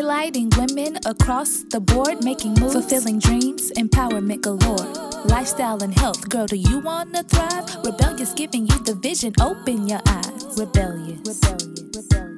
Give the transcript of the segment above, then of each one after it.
highlighting women across the board, making moves, fulfilling dreams, empowerment galore. Lifestyle and health, girl, do you wanna thrive? Rebellious giving you the vision, open your eyes. Rebellious. Rebellious. All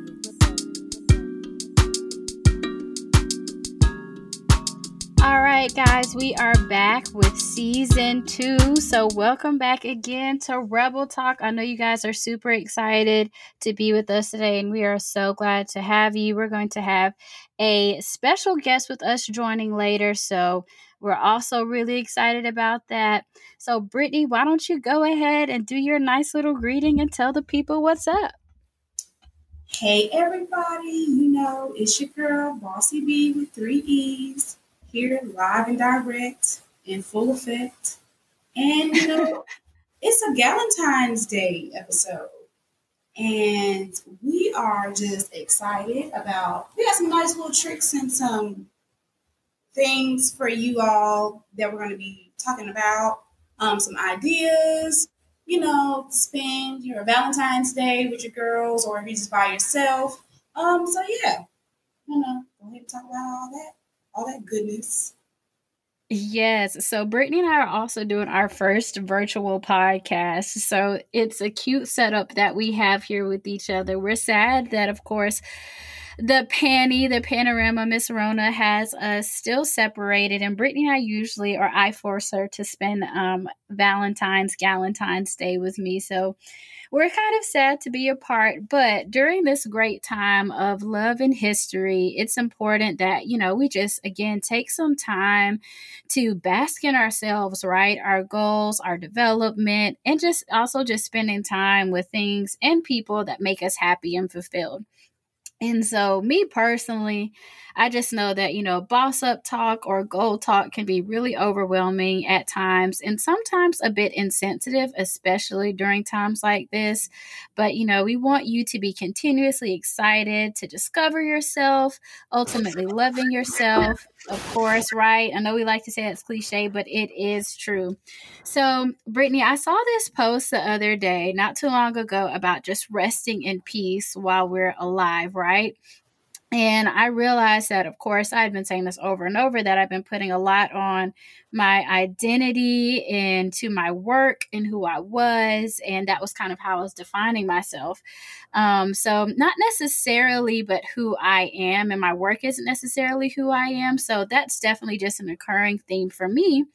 right, guys, we are back with season two. So, welcome back again to Rebel Talk. I know you guys are super excited to be with us today, and we are so glad to have you. We're going to have a special guest with us joining later. So, we're also really excited about that. So, Brittany, why don't you go ahead and do your nice little greeting and tell the people what's up? Hey, everybody, you know, it's your girl, Bossy B with three E's here live and direct in full effect. And you know, it's a Valentine's Day episode. And we are just excited about we got some nice little tricks and some things for you all that we're going to be talking about. Um, some ideas, you know, to spend your Valentine's Day with your girls or if you're just by yourself. Um, so yeah, you know, go ahead and talk about all that all that goodness. Yes. So Brittany and I are also doing our first virtual podcast. So it's a cute setup that we have here with each other. We're sad that, of course, the panty, the panorama, Miss Rona has us still separated, and Brittany and I usually, or I force her to spend um, Valentine's, Galentine's Day with me. So we're kind of sad to be apart, but during this great time of love and history, it's important that, you know, we just again take some time to bask in ourselves, right? Our goals, our development, and just also just spending time with things and people that make us happy and fulfilled. And so, me personally, I just know that, you know, boss up talk or goal talk can be really overwhelming at times and sometimes a bit insensitive, especially during times like this. But, you know, we want you to be continuously excited to discover yourself, ultimately loving yourself, of course, right? I know we like to say that's cliche, but it is true. So, Brittany, I saw this post the other day, not too long ago, about just resting in peace while we're alive, right? And I realized that, of course, I had been saying this over and over that I've been putting a lot on my identity into my work and who I was. And that was kind of how I was defining myself. Um, so, not necessarily, but who I am. And my work isn't necessarily who I am. So, that's definitely just an occurring theme for me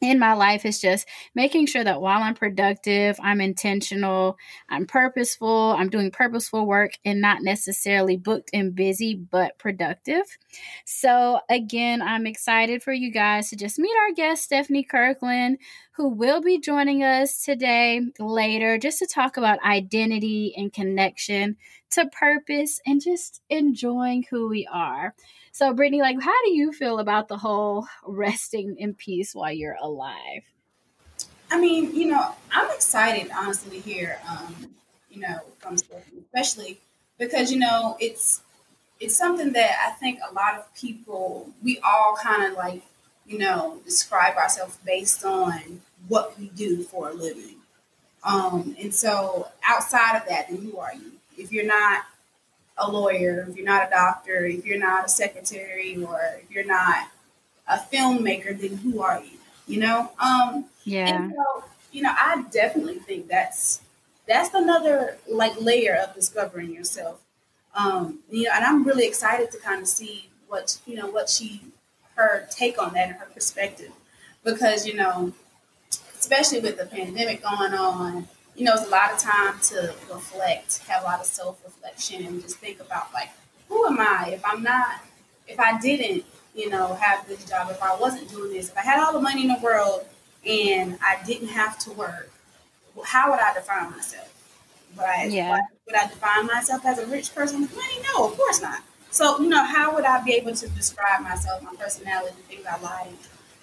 in my life is just making sure that while I'm productive, I'm intentional, I'm purposeful, I'm doing purposeful work and not necessarily booked and busy, but productive. So, again, I'm excited for you guys to just meet our guest, Stephanie Kirkland, who will be joining us today later just to talk about identity and connection to purpose and just enjoying who we are. So, Brittany, like, how do you feel about the whole resting in peace while you're alive? I mean, you know, I'm excited, honestly, to hear, um, you know, from Stephanie, especially because you know it's it's something that I think a lot of people we all kind of like, you know, describe ourselves based on what we do for a living. Um, and so, outside of that, then who are you? If you're not a lawyer, if you're not a doctor, if you're not a secretary, or if you're not a filmmaker, then who are you? You know? Um, yeah. So, you know, I definitely think that's that's another like layer of discovering yourself. Um, you know, and I'm really excited to kind of see what you know what she her take on that and her perspective because you know, especially with the pandemic going on, you know, it's a lot of time to reflect, have a lot of self reflection, and just think about like, who am I? If I'm not, if I didn't, you know, have this job, if I wasn't doing this, if I had all the money in the world and I didn't have to work, how would I define myself? Would I, yeah. would I define myself as a rich person with money? No, of course not. So, you know, how would I be able to describe myself, my personality, things I like,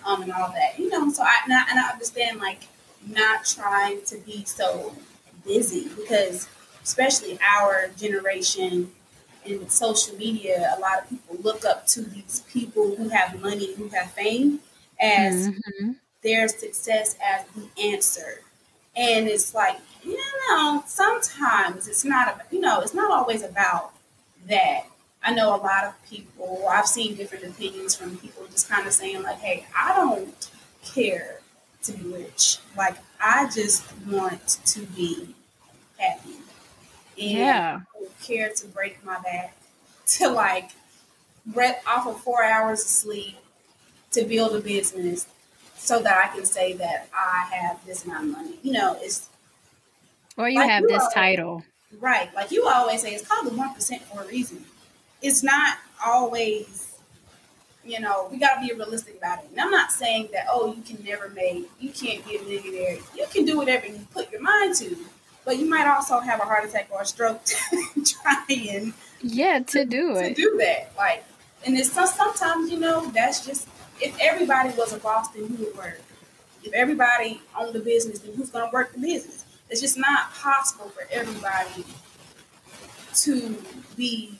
um, and all that? You know, so I and I, and I understand like not trying to be so busy because especially our generation in social media, a lot of people look up to these people who have money, who have fame, as mm-hmm. their success as the answer. And it's like, you know, sometimes it's not, about, you know, it's not always about that. I know a lot of people, I've seen different opinions from people just kind of saying, like, hey, I don't care to be rich. Like, I just want to be happy. And yeah. I don't care to break my back to like breath off of four hours of sleep to build a business so that I can say that I have this amount of money. You know, it's or you like have you this always, title. Right. Like you always say, it's called the one percent for a reason. It's not always, you know, we gotta be realistic about it. And I'm not saying that, oh, you can never make you can't be a millionaire. You can do whatever you put your mind to. But you might also have a heart attack or a stroke trying yeah to do it to do that like and it's sometimes you know that's just if everybody was a boss then who would work if everybody owned the business then who's going to work the business it's just not possible for everybody to be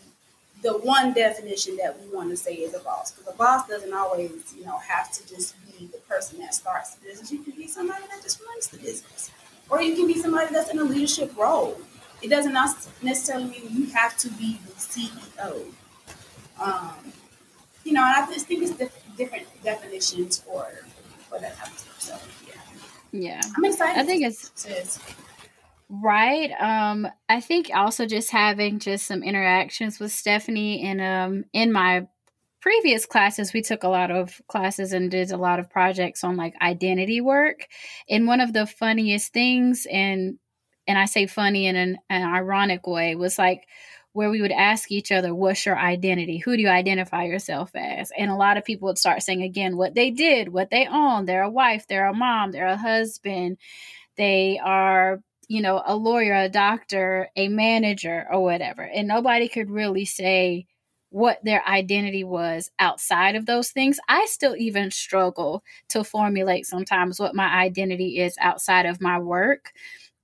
the one definition that we want to say is a boss because a boss doesn't always you know have to just be the person that starts the business you can be somebody that just runs the business or you can be somebody that's in a leadership role it doesn't necessarily mean you have to be the CEO. Um, you know, and I just think it's different definitions for for that type of stuff. So yeah, yeah, I'm excited. I think it's right. Um, I think also just having just some interactions with Stephanie and um in my previous classes we took a lot of classes and did a lot of projects on like identity work and one of the funniest things and and I say funny in an, an ironic way, was like where we would ask each other, What's your identity? Who do you identify yourself as? And a lot of people would start saying again what they did, what they own. They're a wife, they're a mom, they're a husband, they are, you know, a lawyer, a doctor, a manager, or whatever. And nobody could really say what their identity was outside of those things. I still even struggle to formulate sometimes what my identity is outside of my work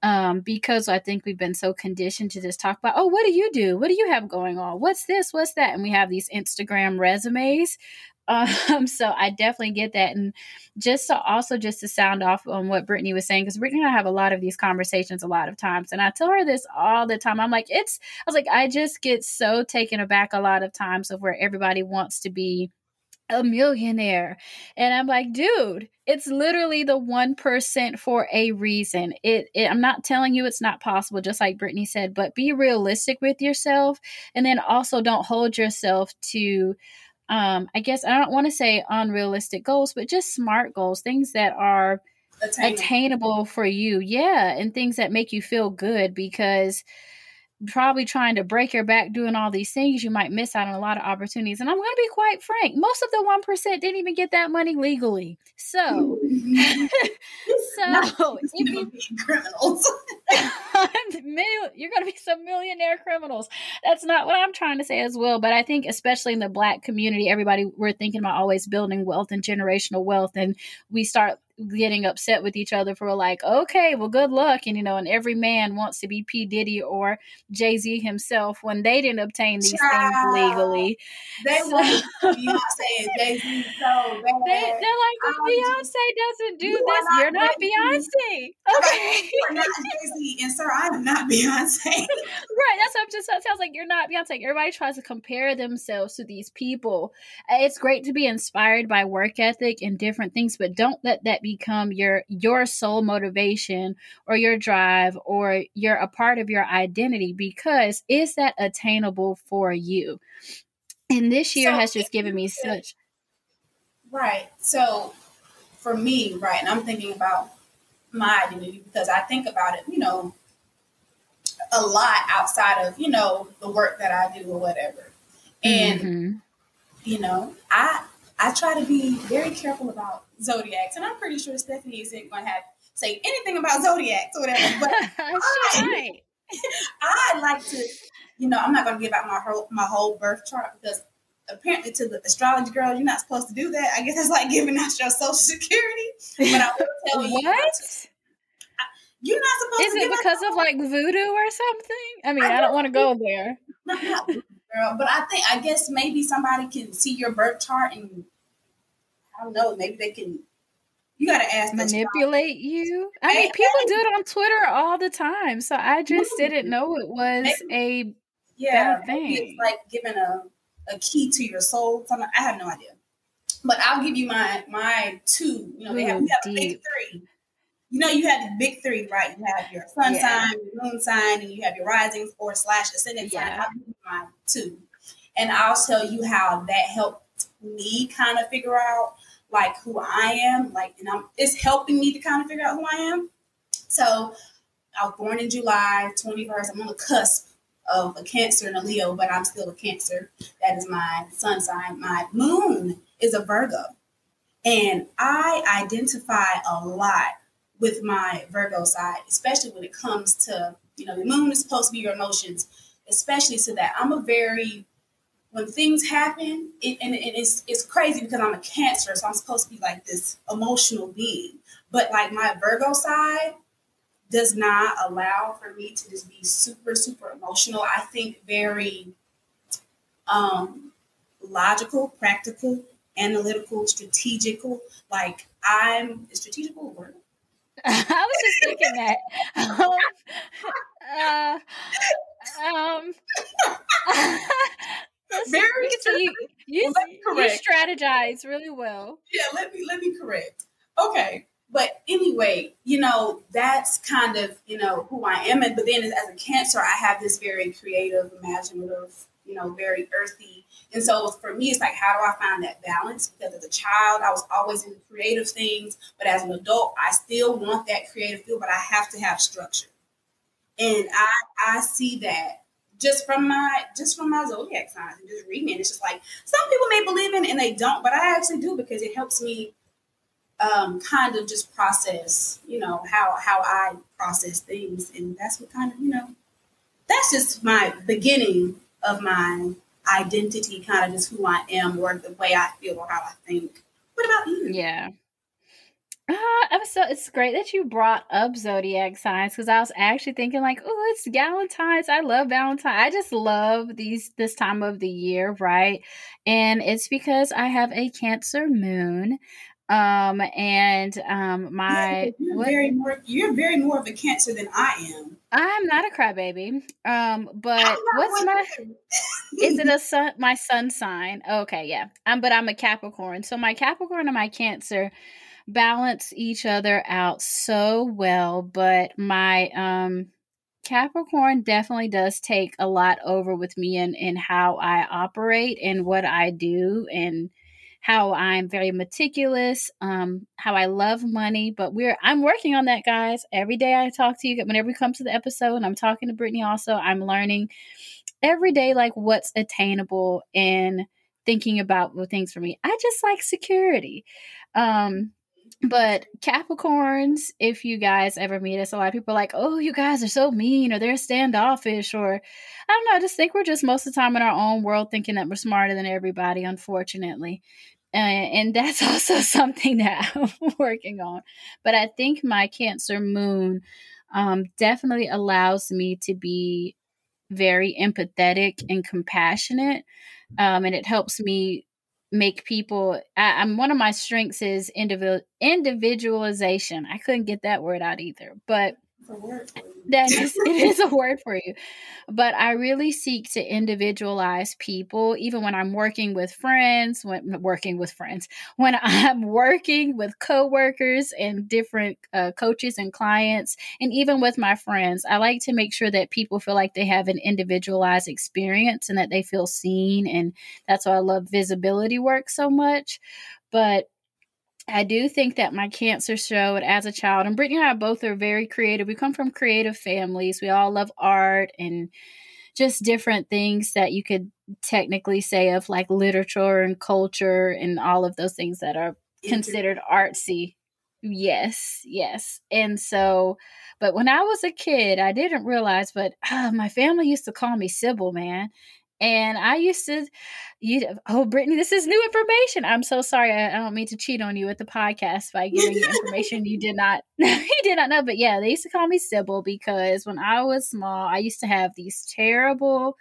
um, because I think we've been so conditioned to just talk about, oh, what do you do? What do you have going on? What's this? What's that? And we have these Instagram resumes. Um, so I definitely get that. And just to also just to sound off on what Brittany was saying, because Brittany and I have a lot of these conversations a lot of times. And I tell her this all the time. I'm like, it's, I was like, I just get so taken aback a lot of times of where everybody wants to be a millionaire. And I'm like, dude, it's literally the 1% for a reason. It, it, I'm not telling you it's not possible, just like Brittany said, but be realistic with yourself. And then also don't hold yourself to, um, I guess I don't want to say unrealistic goals, but just smart goals, things that are attainable. attainable for you. Yeah. And things that make you feel good because probably trying to break your back doing all these things, you might miss out on a lot of opportunities. And I'm going to be quite frank, most of the 1% didn't even get that money legally. So, so if you, criminals, you're going to be some millionaire criminals. That's not what I'm trying to say as well. But I think, especially in the black community, everybody, we're thinking about always building wealth and generational wealth. And we start getting upset with each other for like, okay, well, good luck. And, you know, and every man wants to be P. Diddy or Jay Z himself when they didn't obtain these Child. things legally. They so, want Beyonce and Jay Z so bad. They, are like, well, um, Beyonce doesn't do you this. Not You're not Beyonce. Okay. You're not Jay Z. And sir, I am not Beyonce. right. That's what I'm just, sounds like you're not Beyonce. Everybody tries to compare themselves to these people. It's great to be inspired by work ethic and different things, but don't let that become your your sole motivation or your drive or you're a part of your identity because is that attainable for you and this year so, has just given me such right so for me right and i'm thinking about my identity because i think about it you know a lot outside of you know the work that i do or whatever and mm-hmm. you know i I try to be very careful about zodiacs, and I'm pretty sure Stephanie isn't going to have say anything about zodiacs or whatever. But I, I like to, you know, I'm not going to give out my whole my whole birth chart because apparently to the astrology girl, you're not supposed to do that. I guess it's like giving out your social security. But I will tell you what. You're not supposed Is to. Is it because of like voodoo or something? I mean, I, I don't want to go there. Not, not girl. But I think I guess maybe somebody can see your birth chart and I don't know, maybe they can you gotta ask manipulate you. I mean, people do it on Twitter all the time, so I just didn't know it was a yeah, thing. it's like giving a, a key to your soul. Something, I have no idea. But I'll give you my my two. You know, they have, we have a big three. You know, you have the big three, right? You have your sun yeah. sign, your moon sign, and you have your rising or slash ascendant yeah. sign. I'll give you my two. And I'll tell you how that helped me kind of figure out like who I am. Like, and I'm it's helping me to kind of figure out who I am. So I was born in July 21st. I'm on the cusp of a Cancer and a Leo, but I'm still a Cancer. That is my sun sign. My moon is a Virgo. And I identify a lot with my Virgo side, especially when it comes to, you know, the moon is supposed to be your emotions, especially to that. I'm a very, when things happen, it, and, and it's, it's crazy because I'm a Cancer, so I'm supposed to be like this emotional being. But like my Virgo side, does not allow for me to just be super, super emotional. I think very um, logical, practical, analytical, strategical. Like I'm a strategical word. I was just thinking that. Um, uh, um, very you, you, well, you strategize really well. Yeah, let me let me correct. Okay, but anyway, you know, that's kind of, you know, who I am. And but then as a cancer, I have this very creative, imaginative, you know, very earthy. And so for me, it's like, how do I find that balance? Because as a child, I was always in creative things, but as an adult, I still want that creative feel, but I have to have structure. And I I see that just from my just from my zodiac signs and just reading it. It's just like some people may believe in and they don't, but I actually do because it helps me um, kind of just process, you know, how how I process things, and that's what kind of you know, that's just my beginning of my identity, kind of just who I am, or the way I feel, or how I think. What about you? Yeah. Uh, so it's great that you brought up zodiac signs because I was actually thinking like, oh, it's Valentine's. I love Valentine. I just love these this time of the year, right? And it's because I have a Cancer moon. Um, and um, my you're very more you're very more of a cancer than I am. I'm not a crybaby. Um, but what's my is it a sun my sun sign? Okay, yeah. Um, but I'm a Capricorn. So my Capricorn and my Cancer balance each other out so well, but my um Capricorn definitely does take a lot over with me in, in how I operate and what I do and how I'm very meticulous, um, how I love money. But we're I'm working on that, guys. Every day I talk to you, whenever we come to the episode, and I'm talking to Brittany also, I'm learning every day like what's attainable and thinking about things for me. I just like security. Um, but Capricorns, if you guys ever meet us, a lot of people are like, oh, you guys are so mean or they're standoffish or I don't know. I just think we're just most of the time in our own world thinking that we're smarter than everybody, unfortunately. Uh, and that's also something that I'm working on. But I think my Cancer moon um, definitely allows me to be very empathetic and compassionate. Um, and it helps me make people I, am one of my strengths is individual individualization. I couldn't get that word out either but that is it is a word for you. But i really seek to individualize people even when i'm working with friends when working with friends when i'm working with coworkers and different uh, coaches and clients and even with my friends. I like to make sure that people feel like they have an individualized experience and that they feel seen and that's why i love visibility work so much. But I do think that my cancer showed as a child, and Brittany and I both are very creative. We come from creative families. We all love art and just different things that you could technically say of like literature and culture and all of those things that are considered artsy. Yes, yes. And so, but when I was a kid, I didn't realize, but uh, my family used to call me Sybil, man. And I used to, you oh Brittany, this is new information. I'm so sorry. I, I don't mean to cheat on you with the podcast by giving you information you did not you did not know. But yeah, they used to call me Sybil because when I was small, I used to have these terrible,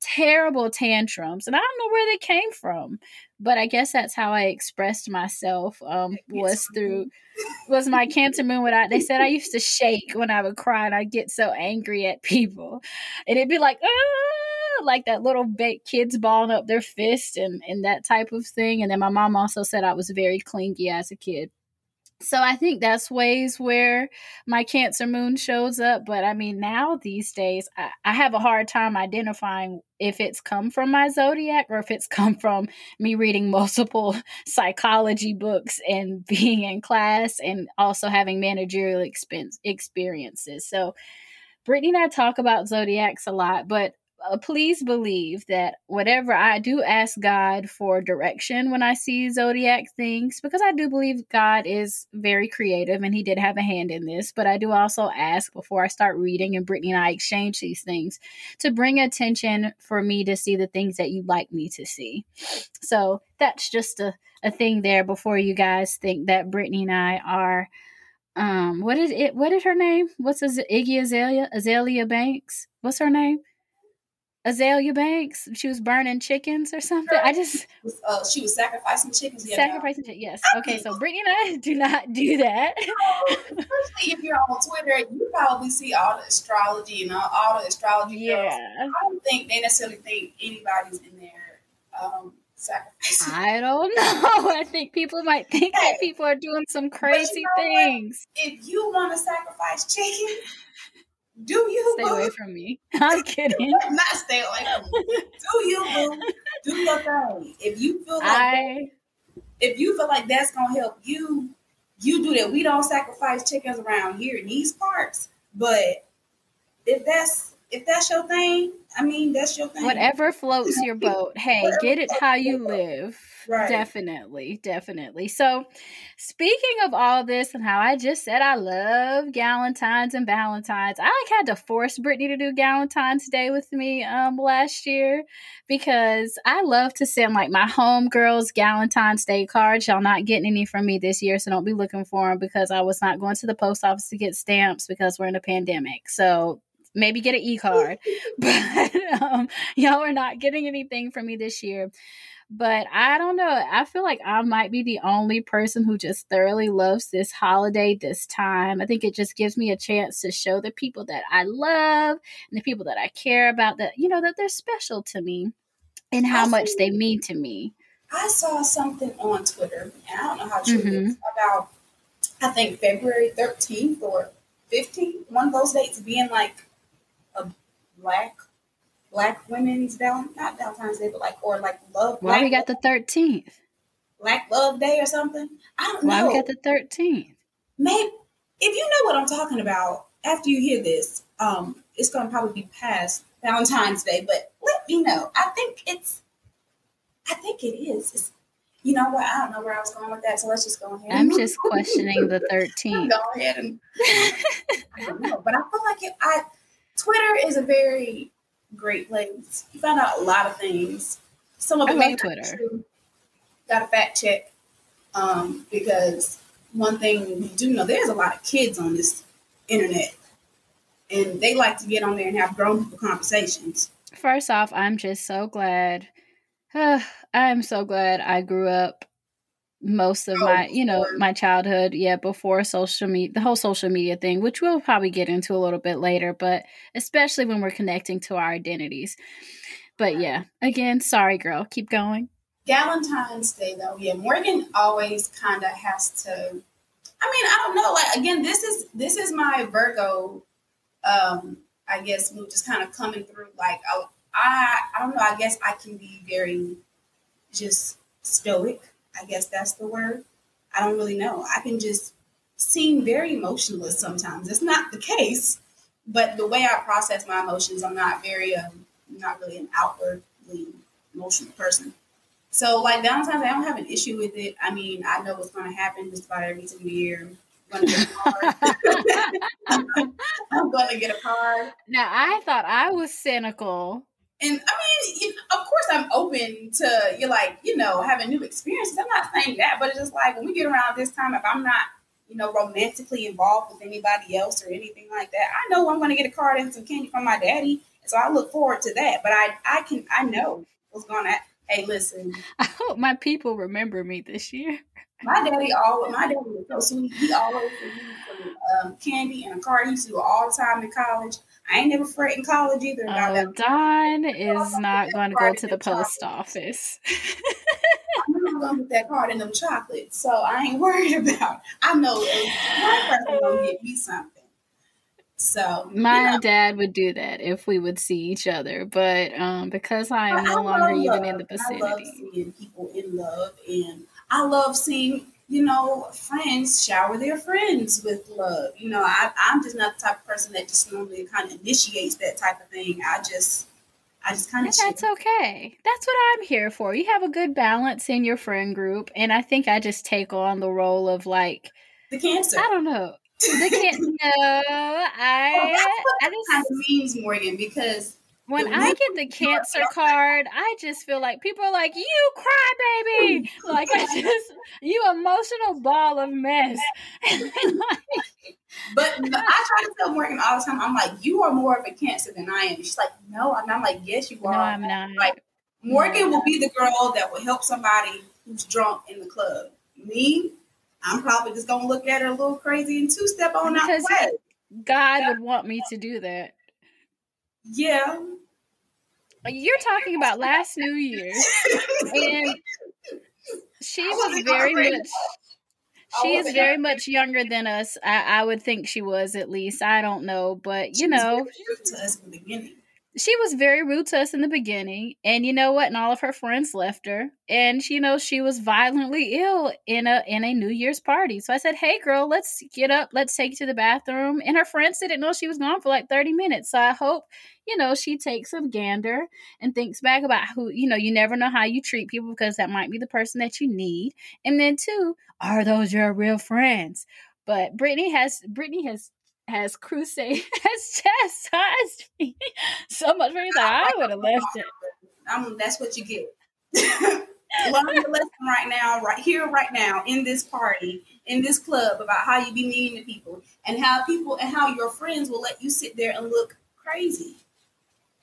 terrible tantrums, and I don't know where they came from. But I guess that's how I expressed myself. Um, was through was my Cancer moon. When I they said I used to shake when I would cry, and I'd get so angry at people, and it'd be like, ah like that little big kids balling up their fist and and that type of thing. And then my mom also said I was very clingy as a kid. So I think that's ways where my Cancer moon shows up. But I mean, now these days, I, I, have a hard time identifying if it's come from my zodiac or if it's come from me reading multiple psychology books and being in class and also having managerial expense experiences. So Brittany and I talk about zodiacs a lot, but uh, please believe that whatever I do ask God for direction when I see zodiac things, because I do believe God is very creative and He did have a hand in this. But I do also ask before I start reading, and Brittany and I exchange these things to bring attention for me to see the things that you'd like me to see. So that's just a, a thing there before you guys think that Brittany and I are um what is it what is her name what's iggy azalea azealia banks what's her name Azealia Banks. She was burning chickens or something. I just uh, she was sacrificing chickens. Yeah, sacrificing chickens. Yes. Okay, so Brittany and I do not do that. especially if you're on Twitter, you probably see all the astrology and all, all the astrology. Yeah. Girls. I don't think they necessarily think anybody's in there um, sacrificing. I don't know. I think people might think hey, that people are doing some crazy you know things. What? If you want to sacrifice chickens do you stay away from me? I'm kidding. Not stay away from me. Do you boo? Do your thing. If you feel like I, if you feel like that's gonna help you, you do that. We don't sacrifice chickens around here in these parts, but if that's if that's your thing, I mean that's your thing. Whatever floats your boat. Hey, get it how you live. Right. Definitely, definitely. So, speaking of all this and how I just said I love Galentine's and Valentine's, I like had to force Brittany to do Galentine's Day with me um last year because I love to send like my homegirls Galentine's Day cards. Y'all not getting any from me this year, so don't be looking for them because I was not going to the post office to get stamps because we're in a pandemic. So maybe get an e card, but um, y'all are not getting anything from me this year. But I don't know. I feel like I might be the only person who just thoroughly loves this holiday this time. I think it just gives me a chance to show the people that I love and the people that I care about that, you know, that they're special to me and how much they mean to me. I saw something on Twitter, and I don't know how true mm-hmm. it is, about, I think, February 13th or 15th, one of those dates being like a black Black Women's Val not Valentine's Day, but like or like Love. Why Black we got the thirteenth? Black Love Day or something. I don't know. Why we got the thirteenth? Maybe if you know what I'm talking about, after you hear this, um, it's gonna probably be past Valentine's Day. But let me know. I think it's. I think it is. It's, you know what? I don't know where I was going with that, so let's just go ahead. I'm just questioning the 13th. go ahead and I don't know, but I feel like it. I Twitter is a very great place. You found out a lot of things. Some of I love Twitter. Got a fact check um, because one thing we do know there's a lot of kids on this internet, and they like to get on there and have grown people conversations. First off, I'm just so glad. I'm so glad I grew up most of oh, my you know my childhood yeah before social media the whole social media thing which we'll probably get into a little bit later but especially when we're connecting to our identities. But yeah again sorry girl keep going. Valentine's Day though yeah Morgan always kind of has to I mean I don't know like again this is this is my Virgo um I guess mood just kind of coming through like I I I don't know I guess I can be very just stoic I guess that's the word. I don't really know. I can just seem very emotionless sometimes. It's not the case, but the way I process my emotions, I'm not very, um, not really an outwardly emotional person. So, like Valentine's I don't have an issue with it. I mean, I know what's going to happen just about every single year. I'm going to get a card. Now, I thought I was cynical and I mean, of course, I'm open to you like you know having new experiences. I'm not saying that, but it's just like when we get around this time, if I'm not you know romantically involved with anybody else or anything like that, I know I'm going to get a card and some candy from my daddy, so I look forward to that. But I I can I know what's going to. Hey, listen. I hope my people remember me this year. My daddy always, my daddy was so sweet. He always gave me some um, candy and a card. He used to do it all the time in college. I ain't never fret in college either. Oh. Don is not going to go to the post office. I'm gonna get that card in them chocolates, so I ain't worried about. I know one person gonna get me something. So my you know, dad would do that if we would see each other, but um, because I am no longer even in the vicinity. I love seeing people in love, and I love seeing you know friends shower their friends with love. You know, I, I'm just not the type of person that just normally kind of initiates that type of thing. I just I just kind of. That's okay. That's what I'm here for. You have a good balance in your friend group, and I think I just take on the role of like the cancer. I don't know. The can no, I. Well, I just kind of means Morgan because when I get the cancer card, I just feel like people are like, "You cry, baby!" Like I just, you emotional ball of mess. but I try to tell Morgan all the time. I'm like, "You are more of a cancer than I am." She's like, "No," and I'm like, "Yes, you are." No, I'm not. Like Morgan will be the girl that will help somebody who's drunk in the club. Me, I'm probably just gonna look at her a little crazy and two step on out way. God would want me to do that. Yeah. You're talking about last New Year, and she was very much. She is very much younger than us. I, I would think she was at least. I don't know, but you know, she was very rude to us in the beginning and you know what? And all of her friends left her and she, you know she was violently ill in a in a new year's party. So i said hey girl let's get up let's take you to the bathroom and her friends didn't know she was gone for like 30 minutes. So i hope you know she takes a gander and thinks back about who you know you never know how you treat people because that might be the person that you need. And then two are those your real friends? But brittany has brittany has has crusade has chastised me so much for that I would have left it. I'm, that's what you get. Learn the lesson right now, right here, right now, in this party, in this club, about how you be mean to people and how people and how your friends will let you sit there and look crazy.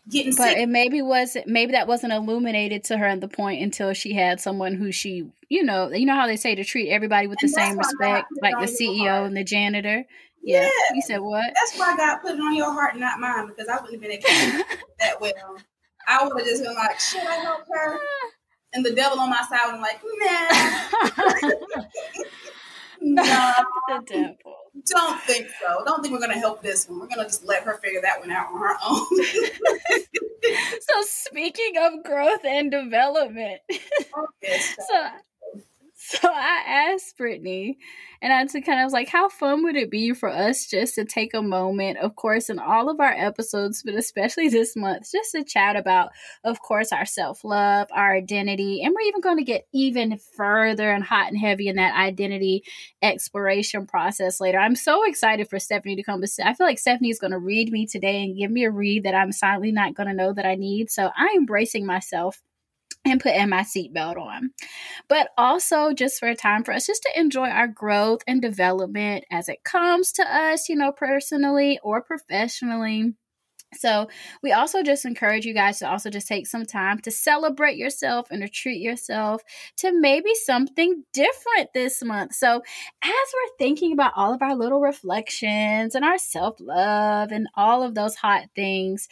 Getting but sick. it maybe was maybe that wasn't illuminated to her at the point until she had someone who she you know you know how they say to treat everybody with and the same respect like the CEO and the janitor yeah. yeah. You said what? That's why God put it on your heart, not mine, because I wouldn't have been able to that well. I would have just been like, should I help her? And the devil on my side was like, nah. no. the devil. Don't think so. Don't think we're gonna help this one. We're gonna just let her figure that one out on her own. so speaking of growth and development, oh, yes, so so I asked Brittany, and I kind of was like, how fun would it be for us just to take a moment, of course, in all of our episodes, but especially this month, just to chat about, of course, our self love, our identity, and we're even going to get even further and hot and heavy in that identity exploration process later. I'm so excited for Stephanie to come. I feel like Stephanie is going to read me today and give me a read that I'm silently not going to know that I need. So I am bracing myself and putting my seatbelt on. But also just for a time for us just to enjoy our growth and development as it comes to us, you know, personally or professionally. So, we also just encourage you guys to also just take some time to celebrate yourself and to treat yourself to maybe something different this month. So, as we're thinking about all of our little reflections and our self love and all of those hot things,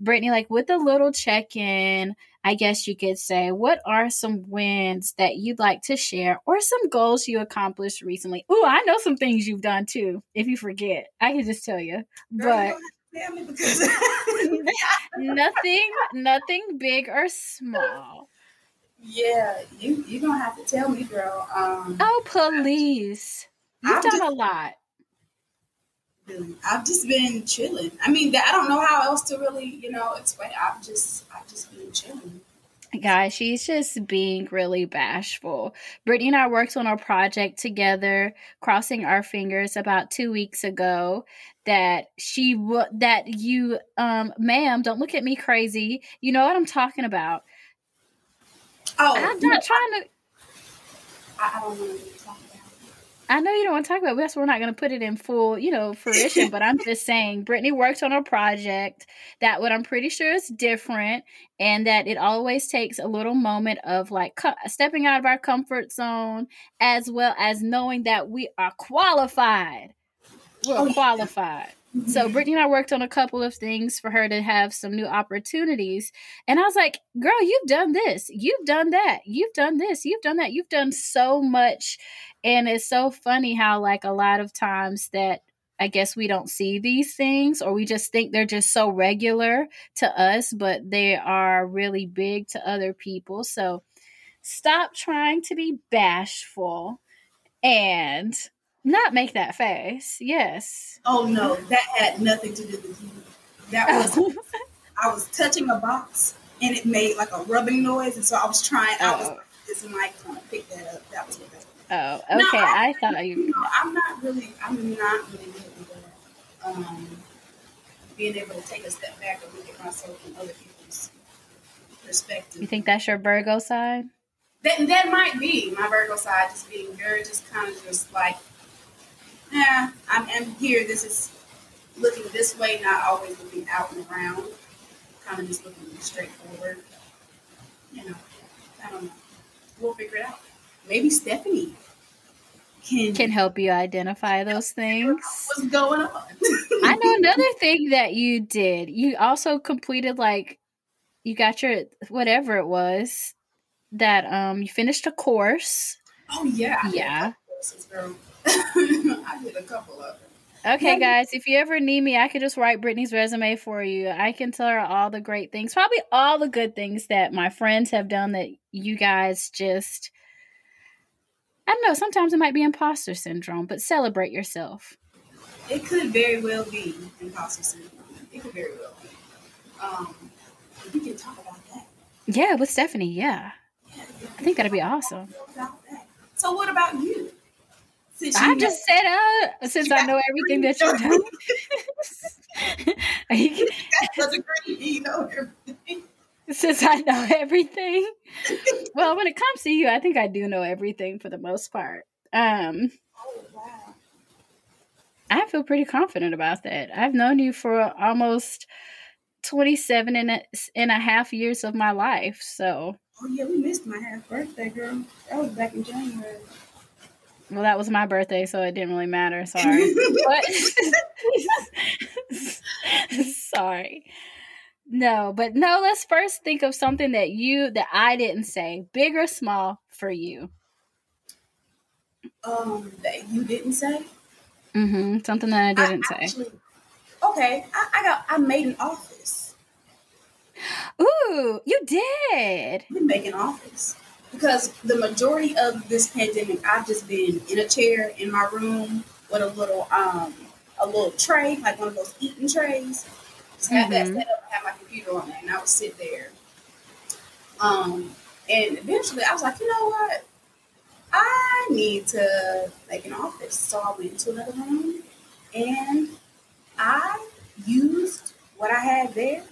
Brittany, like with a little check in, I guess you could say, what are some wins that you'd like to share or some goals you accomplished recently? Ooh, I know some things you've done too. If you forget, I can just tell you. But nothing, nothing big or small. Yeah, you you're gonna have to tell me, girl. Um, oh, please! You've I've done just, a lot. I've just been chilling. I mean, I don't know how else to really, you know, explain. I've just, I've just been chilling. Guys, she's just being really bashful. Brittany and I worked on a project together, crossing our fingers about two weeks ago. That she would, that you, um, ma'am, don't look at me crazy. You know what I'm talking about. Oh, I'm not trying to. I, I don't know I know you don't want to talk about. Why we're not going to put it in full, you know, fruition. but I'm just saying, Brittany worked on a project that what I'm pretty sure is different, and that it always takes a little moment of like cu- stepping out of our comfort zone, as well as knowing that we are qualified. Qualified. So Brittany and I worked on a couple of things for her to have some new opportunities. And I was like, girl, you've done this. You've done that. You've done this. You've done that. You've done so much. And it's so funny how like a lot of times that I guess we don't see these things or we just think they're just so regular to us, but they are really big to other people. So stop trying to be bashful and not make that face. Yes. Oh no, that had nothing to do with you. That was I was touching a box and it made like a rubbing noise, and so I was trying. Oh. I was oh. this mic trying to pick that up. That was what that was. Oh, okay. No, I, I, thought you. No, I'm not really. I'm not really good with. Um, being able to take a step back and look at myself from other people's perspective. You think that's your Virgo side? That that might be my Virgo side, just being very, just kind of just like yeah, I'm, I'm here. This is looking this way, not always looking out and around. Kind of just looking straight forward. You know, I don't know. We'll figure it out. Maybe Stephanie can can help you identify those things. What's going on? I know another thing that you did. You also completed like you got your whatever it was that um you finished a course. Oh yeah, yeah. I did a couple of them. Okay, guys, if you ever need me, I could just write Brittany's resume for you. I can tell her all the great things, probably all the good things that my friends have done that you guys just. I don't know, sometimes it might be imposter syndrome, but celebrate yourself. It could very well be imposter syndrome. It could very well be. Um, we can talk about that. Yeah, with Stephanie, yeah. yeah I think that'd be awesome. So, what about you? Since I just said, uh, since I know everything that you've done. That's a great, you know everything. Since I know everything. well, when it comes to you, I think I do know everything for the most part. Um, oh, wow. I feel pretty confident about that. I've known you for almost 27 and a, and a half years of my life. So. Oh, yeah, we missed my half birthday, girl. That was back in January. Well, that was my birthday, so it didn't really matter. Sorry. sorry. No, but no, let's first think of something that you that I didn't say, big or small for you. Um, that you didn't say? Mm-hmm. Something that I didn't I actually, say. Okay. I, I got I made an office. Ooh, you did. You make an office because the majority of this pandemic, I've just been in a chair in my room with a little um a little tray, like one of those eating trays. Just have mm-hmm. that set up, have my computer on it, and I would sit there. Um, and eventually, I was like, you know what? I need to make an office. So I went to another room, and I used what I had there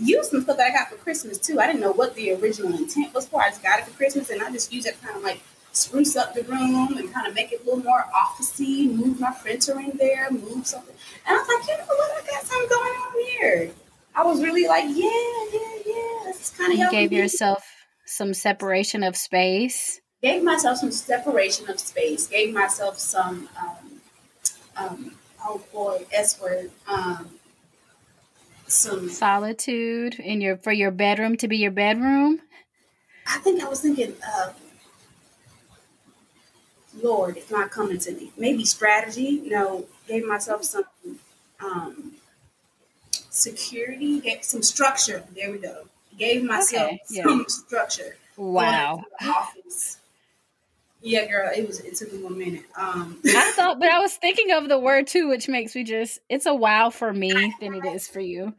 used some stuff that I got for Christmas too. I didn't know what the original intent was for. I just got it for Christmas and I just used it to kind of like spruce up the room and kind of make it a little more officey, move my printer in there, move something. And I was like, you know what, I got something going on here. I was really like, yeah, yeah, yeah. This is kind of You gave me. yourself some separation of space. Gave myself some separation of space. Gave myself some um, um, oh boy, S word. Um, some solitude in your for your bedroom to be your bedroom. I think I was thinking, uh, Lord, it's not coming to me. Maybe strategy. You know, gave myself some um, security, gave some structure. There we go. Gave myself okay, yeah. some structure. Wow. Office. Yeah, girl, it was. It took me one minute. Um, I thought, but I was thinking of the word too, which makes me just. It's a wow for me than it is for you.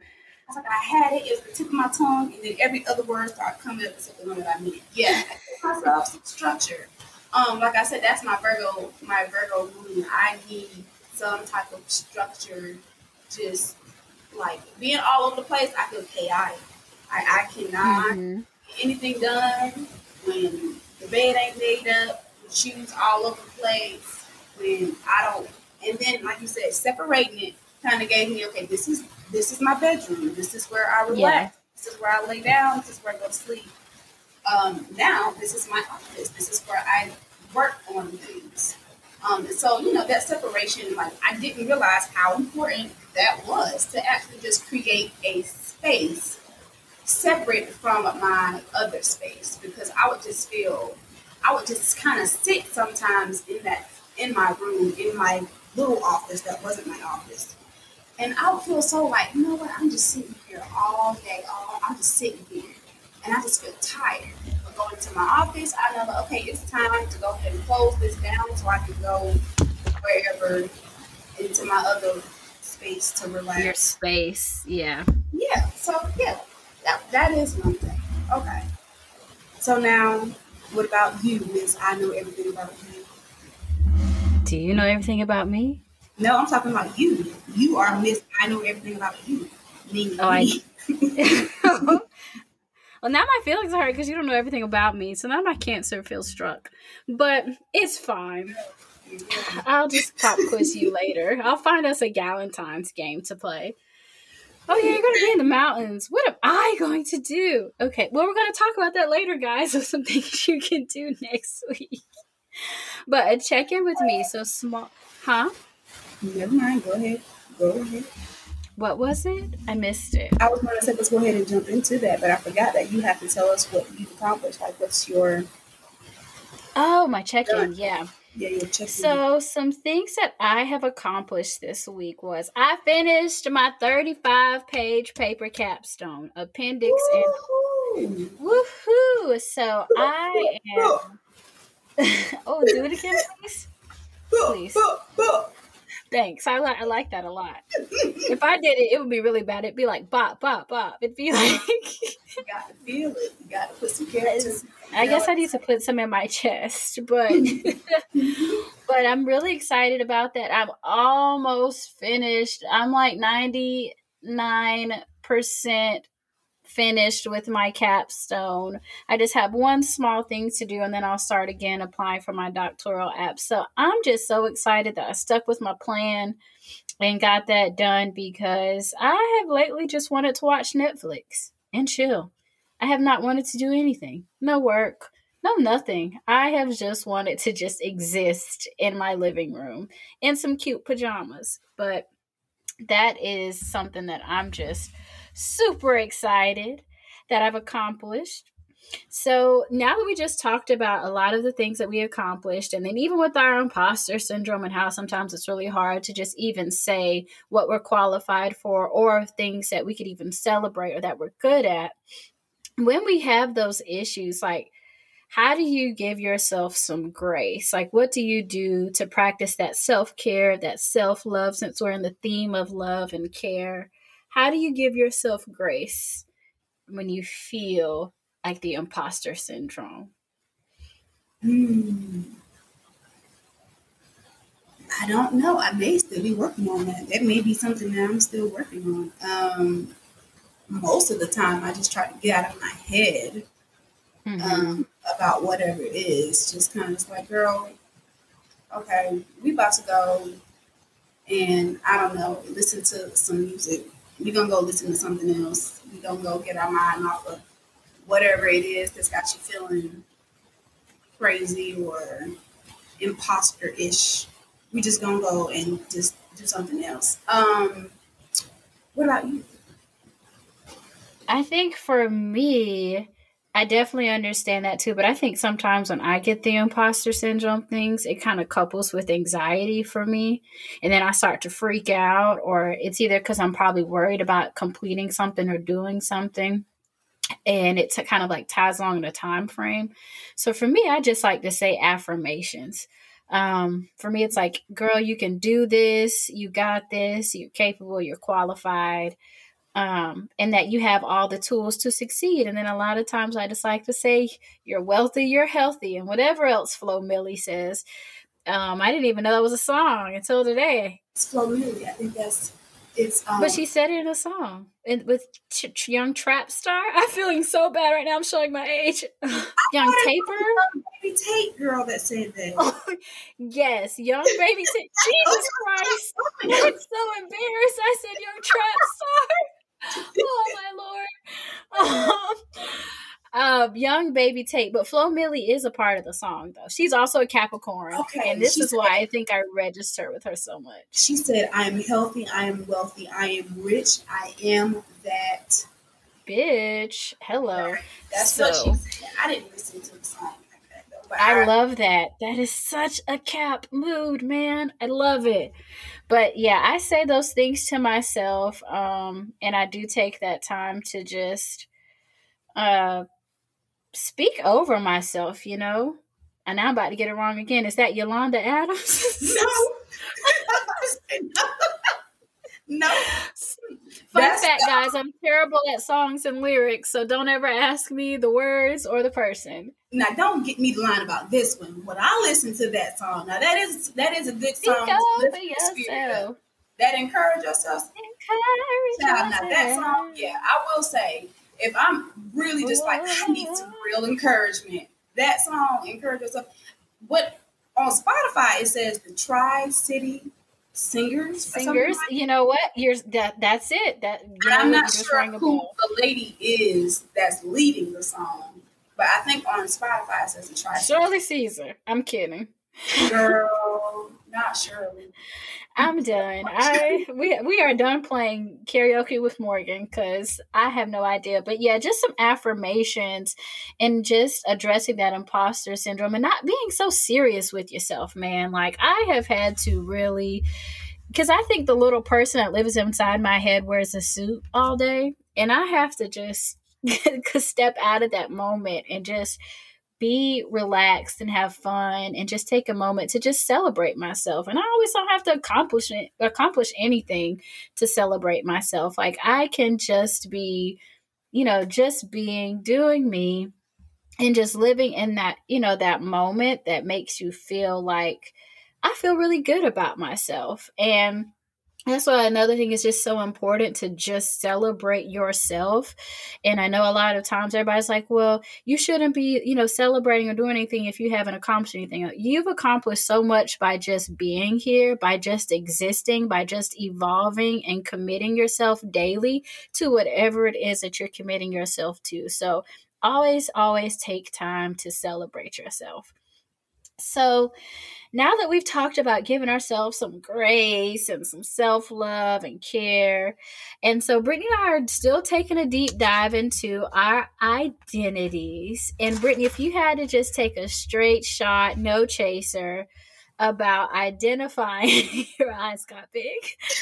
I like, I had it. It was the tip of my tongue, and then every other word started coming up except the one that I meant. Yeah, myself some structure. Um, like I said, that's my Virgo. My Virgo moon. I need some type of structure. Just like being all over the place, I feel chaotic. I, I cannot mm-hmm. get anything done when the bed ain't made up shoes all over the place when I don't. And then, like you said, separating it kind of gave me okay. This is this is my bedroom. This is where I relax. Yeah. This is where I lay down. This is where I go to sleep. Um, now this is my office. This is where I work on things. Um, and so, you know, that separation, like, I didn't realize how important that was to actually just create a space separate from my other space because I would just feel, I would just kind of sit sometimes in that, in my room, in my little office that wasn't my office. And I would feel so like, you know what, I'm just sitting here all day, all, I'm just sitting here. And I just feel tired. But going to my office, I know, okay, it's time to go ahead and close this down so I can go wherever into my other space to relax. Your space, yeah. Yeah, so yeah, that, that is one thing. Okay. So now, what about you, Miss? I know everything about you. Do you know everything about me? No, I'm talking about you. You are Miss. I know everything about you. Me. Oh, I. well, now my feelings are hurt because you don't know everything about me. So now my cancer feels struck. But it's fine. Mm-hmm. I'll just pop quiz you later. I'll find us a Galentine's game to play. Oh yeah, you're gonna be in the mountains. What am I going to do? Okay, well we're gonna talk about that later, guys, of some things you can do next week. But a check in with me. So small, huh? Never mind. Go ahead. Go ahead. What was it? I missed it. I was going to say let's go ahead and jump into that, but I forgot that you have to tell us what you've accomplished. Like, what's your Oh, my check in. Yeah. Yeah your check? So, some things that I have accomplished this week was I finished my 35 page paper capstone, appendix, woo-hoo. and woohoo! So, I am. oh, do it again, please. Please. Thanks. I like I like that a lot. if I did it, it would be really bad. It'd be like bop, bop, bop. It'd be like you got to feel it. You got to put some characters. I guess I need to put some in my chest, but but I'm really excited about that. I'm almost finished. I'm like 99% finished with my capstone. I just have one small thing to do and then I'll start again applying for my doctoral app. So I'm just so excited that I stuck with my plan and got that done because I have lately just wanted to watch Netflix and chill. I have not wanted to do anything. No work, no nothing. I have just wanted to just exist in my living room in some cute pajamas. But that is something that I'm just super excited that I've accomplished. So now that we just talked about a lot of the things that we accomplished, and then even with our imposter syndrome and how sometimes it's really hard to just even say what we're qualified for or things that we could even celebrate or that we're good at, when we have those issues, like how do you give yourself some grace? Like, what do you do to practice that self care, that self love, since we're in the theme of love and care? How do you give yourself grace when you feel like the imposter syndrome? Hmm. I don't know. I may still be working on that. That may be something that I'm still working on. Um, most of the time, I just try to get out of my head mm-hmm. um, about whatever it is. Just kind of like, girl, okay, we about to go, and I don't know, listen to some music we're gonna go listen to something else. We're gonna go get our mind off of whatever it is that's got you feeling crazy or imposter ish. We just gonna go and just do something else. Um, what about you? I think for me, I definitely understand that too, but I think sometimes when I get the imposter syndrome things, it kind of couples with anxiety for me. And then I start to freak out, or it's either because I'm probably worried about completing something or doing something. And it kind of like ties along a time frame. So for me, I just like to say affirmations. Um, for me, it's like, girl, you can do this. You got this. You're capable. You're qualified um, and that you have all the tools to succeed. And then a lot of times I just like to say, you're wealthy, you're healthy, and whatever else Flo Milli says. Um, I didn't even know that was a song until today. It's Flo Milli. I think that's it's. Um, but she said it in a song and with Ch- Ch- Young Trap Star. I'm feeling so bad right now. I'm showing my age. young Taper. Baby Tate girl that said that. Oh, yes, Young Baby Tate. Jesus Christ. I'm so embarrassed. I said Young Trap Star. oh my lord. Um, um, young baby Tate, but Flo Milli is a part of the song though. She's also a Capricorn. Okay. And this is said, why I think I register with her so much. She said, I am healthy, I am wealthy, I am rich, I am that bitch. Hello. That's so, what she said. I didn't listen to the song. I, I love that. That is such a cap mood, man. I love it. But yeah, I say those things to myself. Um, and I do take that time to just uh speak over myself, you know. And I'm about to get it wrong again. Is that Yolanda Adams? no. no. Fun That's fact, guys, I'm terrible at songs and lyrics, so don't ever ask me the words or the person. Now, don't get me lying about this one. When I listen to that song, now that is that is a good song. To that encourage yourself. Encourage Child, now that song, yeah, I will say, if I'm really just like I need some real encouragement, that song encourage yourself. What on Spotify it says the Tri City singers. Singers, like you know what? You're that. That's it. That I'm not sure who the lady is that's leading the song, but I think on Spotify it says a try. Shirley Caesar. I'm kidding. Girl, not Shirley. I'm done. I we we are done playing karaoke with Morgan because I have no idea. But yeah, just some affirmations and just addressing that imposter syndrome and not being so serious with yourself, man. Like I have had to really because I think the little person that lives inside my head wears a suit all day, and I have to just step out of that moment and just be relaxed and have fun and just take a moment to just celebrate myself. And I always don't have to accomplish it, accomplish anything to celebrate myself. Like I can just be, you know, just being, doing me and just living in that, you know, that moment that makes you feel like I feel really good about myself. And that's why another thing is just so important to just celebrate yourself. And I know a lot of times everybody's like, well, you shouldn't be, you know, celebrating or doing anything if you haven't accomplished anything. You've accomplished so much by just being here, by just existing, by just evolving and committing yourself daily to whatever it is that you're committing yourself to. So always, always take time to celebrate yourself. So, now that we've talked about giving ourselves some grace and some self love and care, and so Brittany and I are still taking a deep dive into our identities. And Brittany, if you had to just take a straight shot, no chaser, about identifying your eyes got big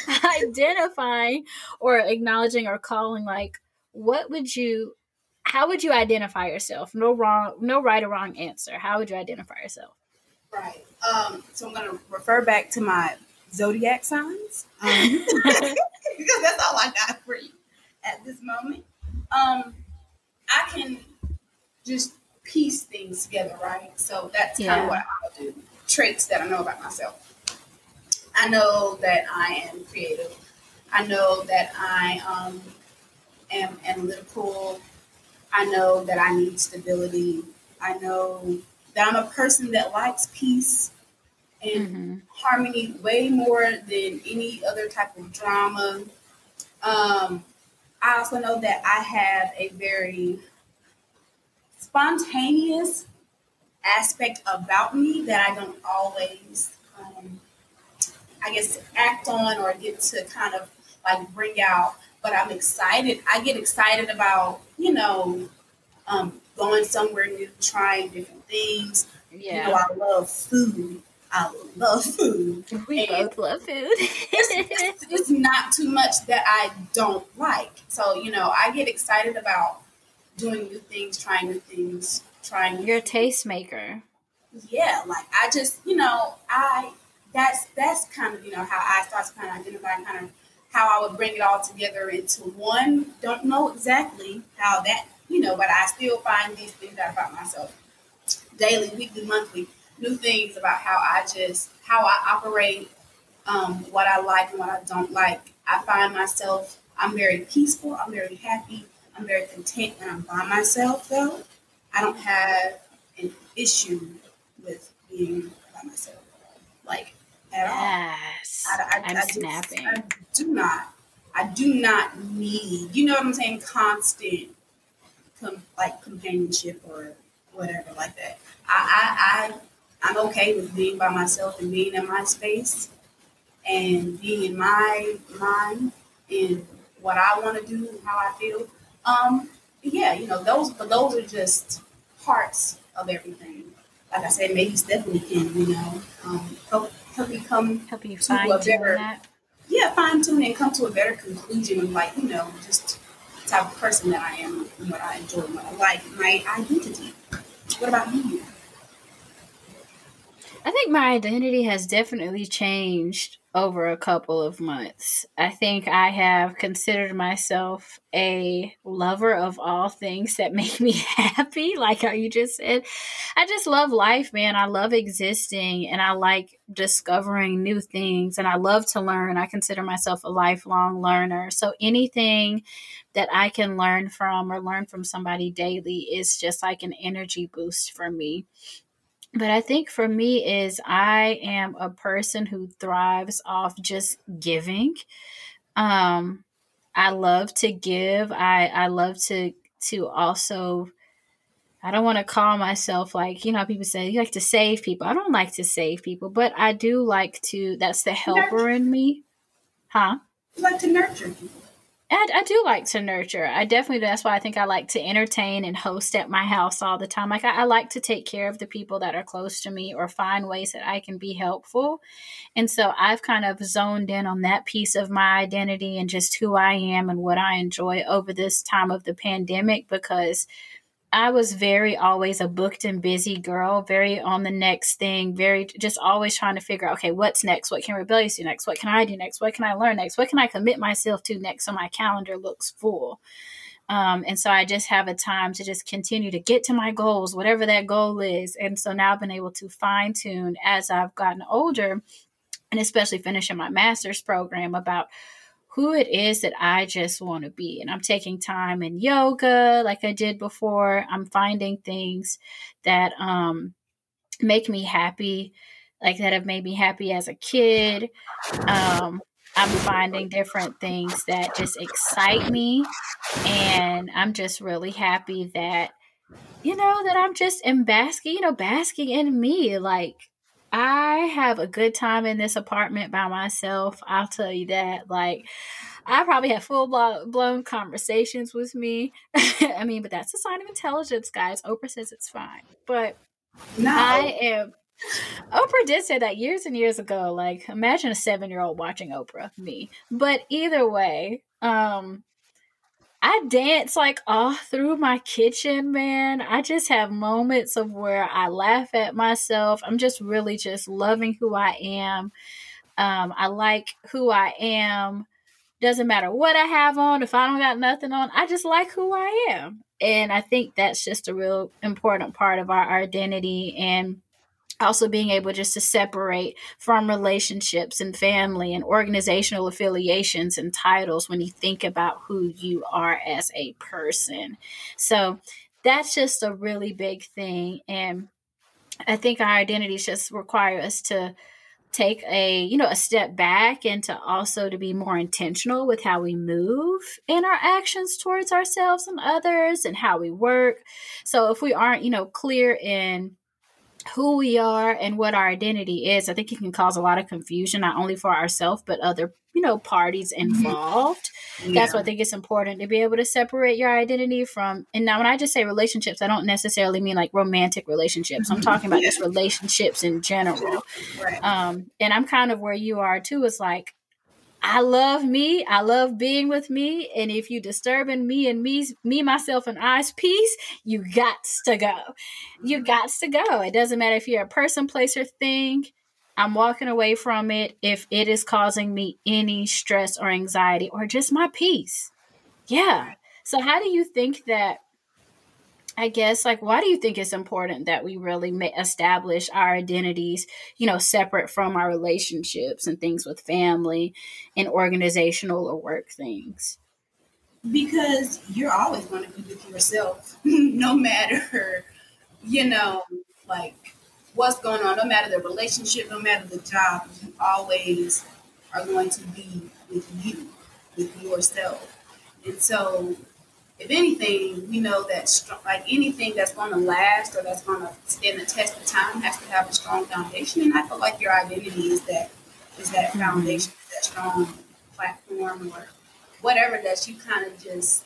identifying or acknowledging or calling like what would you how would you identify yourself? No wrong no right or wrong answer. How would you identify yourself Right. Um, so I'm going to refer back to my zodiac signs um, because that's all I got for you at this moment. Um, I can just piece things together, right? So that's yeah. kind of what I'll do. Traits that I know about myself. I know that I am creative. I know that I um, am analytical. I know that I need stability. I know that I'm a person that likes peace and mm-hmm. harmony way more than any other type of drama. Um, I also know that I have a very spontaneous aspect about me that I don't always, um, I guess, act on or get to kind of like bring out. But I'm excited. I get excited about, you know, um, going somewhere new, trying different things. Yeah. You know, I love food. I love food. We and both love food. it's, it's, not too much that I don't like. So, you know, I get excited about doing new things, trying new things, trying. You're a tastemaker. Yeah, like I just, you know, I that's that's kind of you know how I start to kind of identify kind of how I would bring it all together into one. Don't know exactly how that you know, but I still find these things out about myself daily, weekly, monthly, new things about how I just how I operate, um, what I like and what I don't like. I find myself I'm very peaceful, I'm very happy, I'm very content when I'm by myself though. I don't have an issue with being by myself. Like at yes. all. I, I, am snapping. I do not. I do not need, you know what I'm saying, constant com- like companionship or whatever like that. I, I, I, I'm okay with being by myself and being in my space and being in my mind and what I want to do and how I feel. Um, yeah, you know, those, but those are just parts of everything. Like I said, maybe Stephanie can, you know, um, help help you come help you to a better, that. yeah, fine tune and come to a better conclusion of like, you know, just type of person that I am and what I enjoy, what I like, my identity. What about you? I think my identity has definitely changed over a couple of months. I think I have considered myself a lover of all things that make me happy, like how you just said. I just love life, man. I love existing and I like discovering new things and I love to learn. I consider myself a lifelong learner. So anything that I can learn from or learn from somebody daily is just like an energy boost for me but I think for me is I am a person who thrives off just giving. Um, I love to give. I I love to to also. I don't want to call myself like you know people say you like to save people. I don't like to save people, but I do like to. That's the helper in me, huh? You like to nurture people. I, I do like to nurture. I definitely That's why I think I like to entertain and host at my house all the time. Like I, I, like to take care of the people that are close to me or find ways that I can be helpful. And so I've kind of zoned in on that piece of my identity and just who I am and what I enjoy over this time of the pandemic because I was very always a booked and busy girl, very on the next thing, very just always trying to figure out, okay, what's next? What can Rebellious do next? What can I do next? What can I learn next? What can I commit myself to next so my calendar looks full? Um, and so I just have a time to just continue to get to my goals, whatever that goal is. And so now I've been able to fine tune as I've gotten older and especially finishing my master's program about who it is that I just want to be. And I'm taking time in yoga like I did before. I'm finding things that um, make me happy, like that have made me happy as a kid. Um, I'm finding different things that just excite me. And I'm just really happy that, you know, that I'm just in basking, you know, basking in me. Like, I have a good time in this apartment by myself. I'll tell you that. Like, I probably have full blown conversations with me. I mean, but that's a sign of intelligence, guys. Oprah says it's fine. But no. I am. Oprah did say that years and years ago. Like, imagine a seven year old watching Oprah, me. But either way, um, I dance like all through my kitchen, man. I just have moments of where I laugh at myself. I'm just really just loving who I am. Um, I like who I am. Doesn't matter what I have on, if I don't got nothing on, I just like who I am. And I think that's just a real important part of our identity. And also being able just to separate from relationships and family and organizational affiliations and titles when you think about who you are as a person. So that's just a really big thing. And I think our identities just require us to take a you know a step back and to also to be more intentional with how we move in our actions towards ourselves and others and how we work so if we aren't you know clear in who we are and what our identity is, I think it can cause a lot of confusion, not only for ourselves, but other, you know, parties mm-hmm. involved. Yeah. That's why I think it's important to be able to separate your identity from, and now when I just say relationships, I don't necessarily mean like romantic relationships. I'm talking about yeah. just relationships in general. Right. Um, and I'm kind of where you are too. Is like, I love me. I love being with me. And if you disturbing me and me, me, myself, and I's peace, you got to go. You mm-hmm. got to go. It doesn't matter if you're a person, place, or thing. I'm walking away from it if it is causing me any stress or anxiety or just my peace. Yeah. So, how do you think that I guess like why do you think it's important that we really establish our identities, you know, separate from our relationships and things with family and organizational or work things? Because you're always going to be with yourself, no matter, you know, like what's going on, no matter the relationship, no matter the job, you always are going to be with you, with yourself. And so if anything, we know that strong, like anything that's going to last or that's going to stand the test of time has to have a strong foundation. And I feel like your identity is that is that mm-hmm. foundation, that strong platform or whatever that you kind of just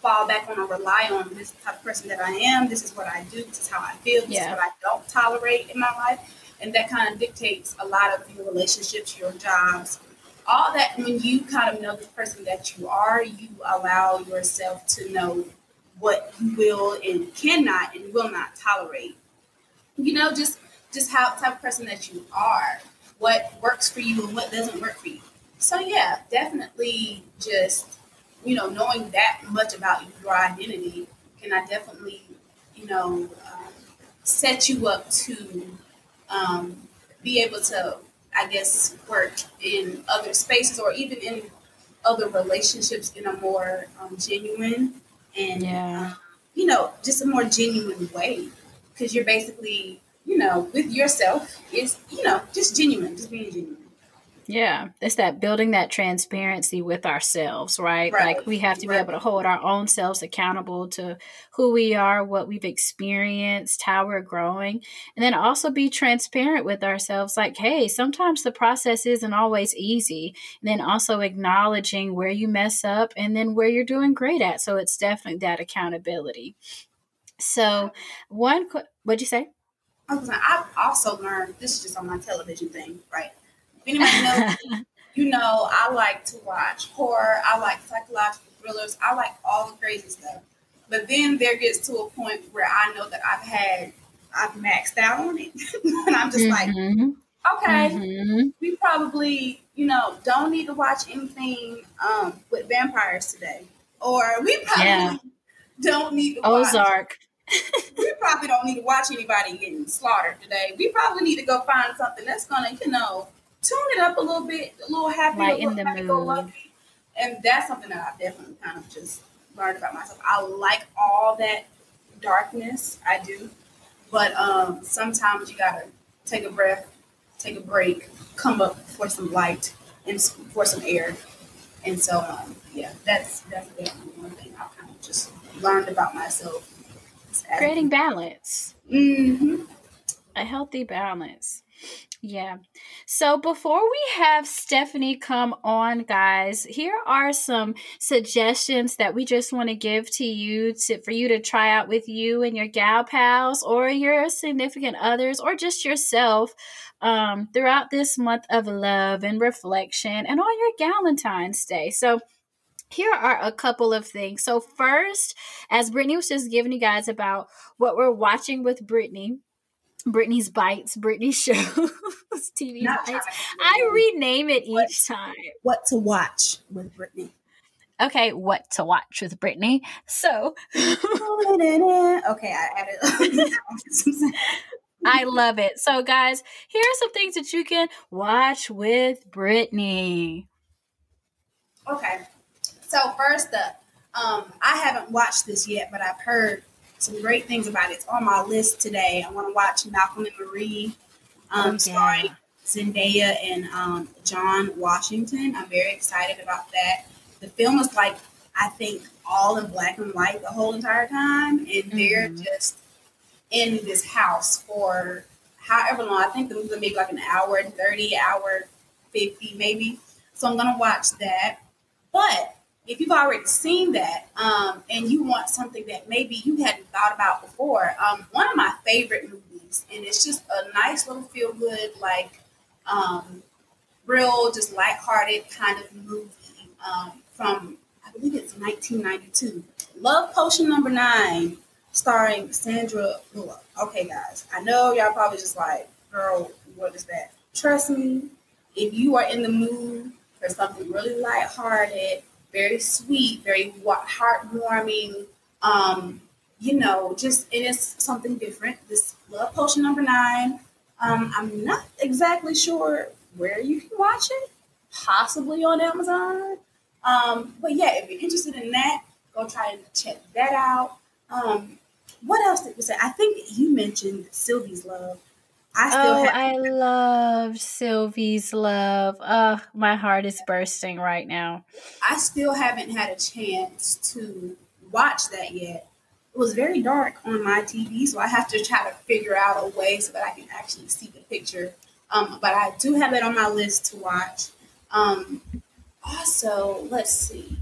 fall back on or rely on this type of person that I am. This is what I do. This is how I feel. This yeah. is what I don't tolerate in my life. And that kind of dictates a lot of your relationships, your jobs, all that. When you kind of know the person that you are, you allow yourself to know what you will and cannot and will not tolerate. You know, just just how type of person that you are, what works for you and what doesn't work for you. So yeah, definitely just you know, knowing that much about your identity can I definitely, you know, um, set you up to um, be able to, I guess, work in other spaces or even in other relationships in a more um, genuine and, yeah. you know, just a more genuine way. Because you're basically, you know, with yourself is, you know, just genuine, just being genuine. Yeah, it's that building that transparency with ourselves, right? right. Like we have to right. be able to hold our own selves accountable to who we are, what we've experienced, how we're growing, and then also be transparent with ourselves like, hey, sometimes the process isn't always easy. And then also acknowledging where you mess up and then where you're doing great at. So it's definitely that accountability. So, one, what'd you say? I was I've also learned this is just on my television thing, right? Anybody knows, you know, I like to watch horror. I like psychological thrillers. I like all the crazy stuff. But then there gets to a point where I know that I've had, I've maxed out on it, and I'm just mm-hmm. like, okay, mm-hmm. we probably, you know, don't need to watch anything um, with vampires today, or we probably yeah. don't need to Ozark. we probably don't need to watch anybody getting slaughtered today. We probably need to go find something that's gonna, you know, tune it up a little bit, a little happy, a little happy go lucky. And that's something that I've definitely kind of just learned about myself. I like all that darkness, I do. But um, sometimes you gotta take a breath, take a break, come up for some light and for some air. And so, um, yeah, that's that's definitely one thing I've kind of just learned about myself. Creating balance. Mm-hmm. A healthy balance. Yeah. So before we have Stephanie come on, guys, here are some suggestions that we just want to give to you to for you to try out with you and your gal pals or your significant others or just yourself um, throughout this month of love and reflection and on your Galentine's Day. So here are a couple of things. So first, as Brittany was just giving you guys about what we're watching with Brittany Brittany's Bites, Brittany's show, TV Not Bites. I rename it what, each time. What to watch with Brittany. Okay, what to watch with Brittany. So, okay, I added. I love it. So, guys, here are some things that you can watch with Brittany. Okay, so first up, um, I haven't watched this yet, but I've heard some great things about it. It's on my list today. I want to watch Malcolm and Marie, um, okay. starring Zendaya and um, John Washington. I'm very excited about that. The film is like, I think, all in black and white the whole entire time, and mm-hmm. they're just in this house for however long. I think the movie maybe like an hour, 30, hour 50 maybe. So I'm going to watch that. But if you've already seen that um, and you want something that maybe you hadn't thought about before, um, one of my favorite movies, and it's just a nice little feel good, like um, real, just lighthearted kind of movie um, from, I believe it's 1992. Love Potion Number Nine, starring Sandra Bullock. Okay, guys, I know y'all probably just like, girl, what is that? Trust me, if you are in the mood for something really lighthearted, very sweet, very heartwarming. Um, you know, just it is something different. This Love Potion number nine. Um, I'm not exactly sure where you can watch it. Possibly on Amazon. Um, but yeah, if you're interested in that, go try and check that out. Um, what else did we say? I think you mentioned Sylvie's Love. I still oh, have- I loved Sylvie's Love. Oh, my heart is bursting right now. I still haven't had a chance to watch that yet. It was very dark on my TV, so I have to try to figure out a way so that I can actually see the picture. Um, but I do have it on my list to watch. Um, also, let's see,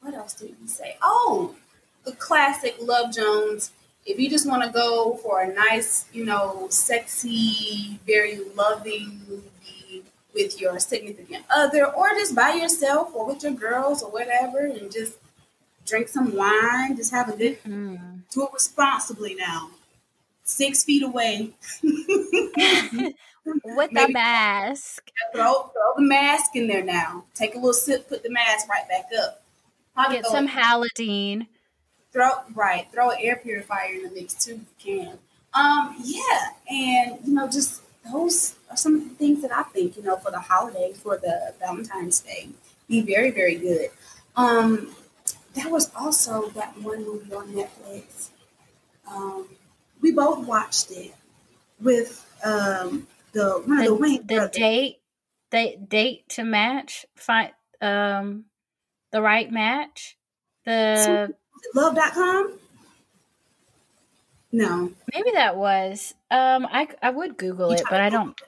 what else did we say? Oh, the classic Love Jones. If you just want to go for a nice, you know, sexy, very loving movie with your significant other, or just by yourself or with your girls or whatever, and just drink some wine, just have a good, mm. do it responsibly now. Six feet away. with the mask. Throw, throw the mask in there now. Take a little sip, put the mask right back up. Probably Get some halidine. Throw right, throw an air purifier in the mix too if you can. Um, yeah, and you know, just those are some of the things that I think, you know, for the holiday, for the Valentine's Day, be very, very good. Um, there was also that one movie on Netflix. Um, we both watched it with um, the one the, of the Wayne the brothers. date the date to match find um the right match the love.com no maybe that was um i i would google it but i don't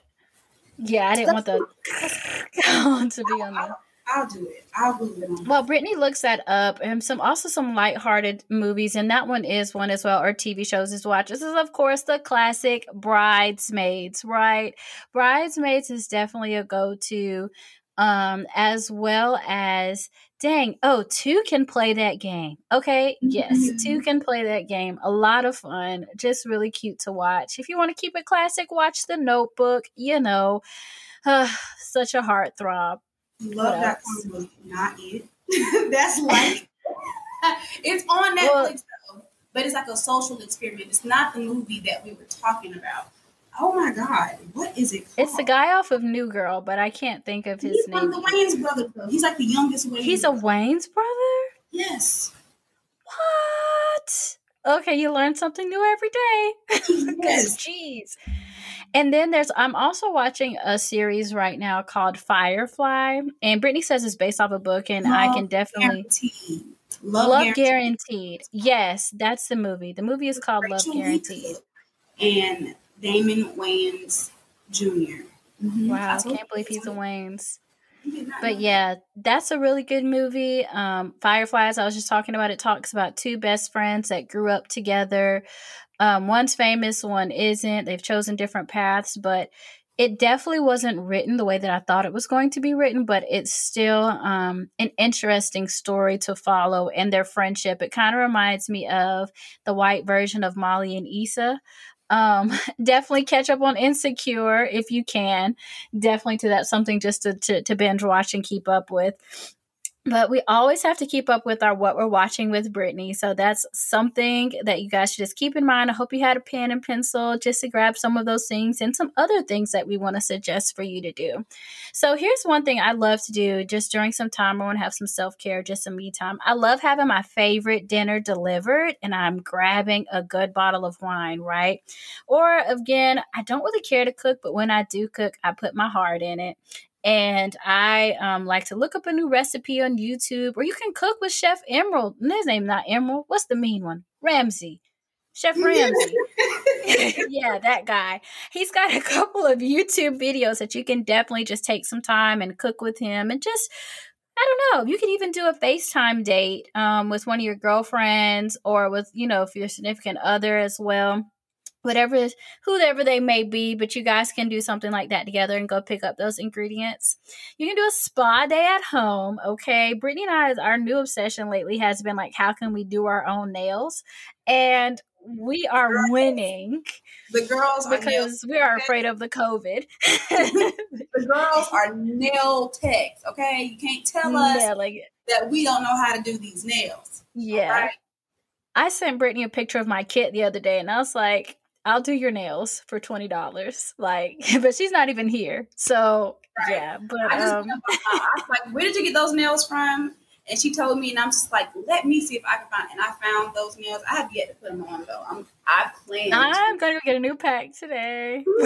yeah i didn't want the to be on the I'll do it. I'll Google it. Well, Brittany looks that up, and some also some lighthearted movies, and that one is one as well, or TV shows as watch. This is of course the classic Bridesmaids, right? Bridesmaids is definitely a go-to, um, as well as dang, oh, two can play that game. Okay, yes, two can play that game. A lot of fun, just really cute to watch. If you want to keep it classic, watch The Notebook. You know, uh, such a heartthrob. Love.com was not it. That's like it's on Netflix well, though, but it's like a social experiment. It's not the movie that we were talking about. Oh my god, what is it? Called? It's the guy off of New Girl, but I can't think of his He's name. He's the Wayans brother though. He's like the youngest Wayans. He's brother. a Wayans brother. Yes. What? Okay, you learn something new every day. yes. Jeez. And then there's I'm also watching a series right now called Firefly, and Brittany says it's based off a book, and Love I can definitely guaranteed. Love, Love guaranteed. guaranteed. Yes, that's the movie. The movie is called Rachel Love Guaranteed. And Damon Wayans junior mm-hmm. Wow, I can't believe he's a Wayans. But yeah, that's a really good movie. Um, Fireflies, I was just talking about, it talks about two best friends that grew up together. Um, one's famous, one isn't. They've chosen different paths, but it definitely wasn't written the way that I thought it was going to be written, but it's still um, an interesting story to follow and their friendship. It kind of reminds me of the white version of Molly and Issa. Um, definitely catch up on Insecure if you can. Definitely to that something just to, to, to binge watch and keep up with but we always have to keep up with our what we're watching with Brittany. So that's something that you guys should just keep in mind. I hope you had a pen and pencil just to grab some of those things and some other things that we want to suggest for you to do. So here's one thing I love to do just during some time. I want to have some self care, just some me time. I love having my favorite dinner delivered and I'm grabbing a good bottle of wine, right? Or again, I don't really care to cook, but when I do cook, I put my heart in it and I um, like to look up a new recipe on YouTube, or you can cook with Chef Emeril. His name not Emeril. What's the mean one? Ramsay. Chef Ramsay. yeah, that guy. He's got a couple of YouTube videos that you can definitely just take some time and cook with him and just I don't know. You could even do a FaceTime date um, with one of your girlfriends or with, you know, if your significant other as well whatever whoever they may be but you guys can do something like that together and go pick up those ingredients. You can do a spa day at home okay? Brittany and i our new obsession lately has been like how can we do our own nails? And we are girls. winning the girls because we are afraid of the covid. The girls are nail techs okay? You can't tell mm, us that we don't know how to do these nails yeah? I sent Brittany a picture of my kit the other day and I was like, I'll do your nails for twenty dollars. Like, but she's not even here. So right. yeah, but I just, um, I was like, where did you get those nails from? And she told me, and I'm just like, let me see if I can find. And I found those nails. I have yet to put them on though. I'm I plan. I'm gonna go get a new pack today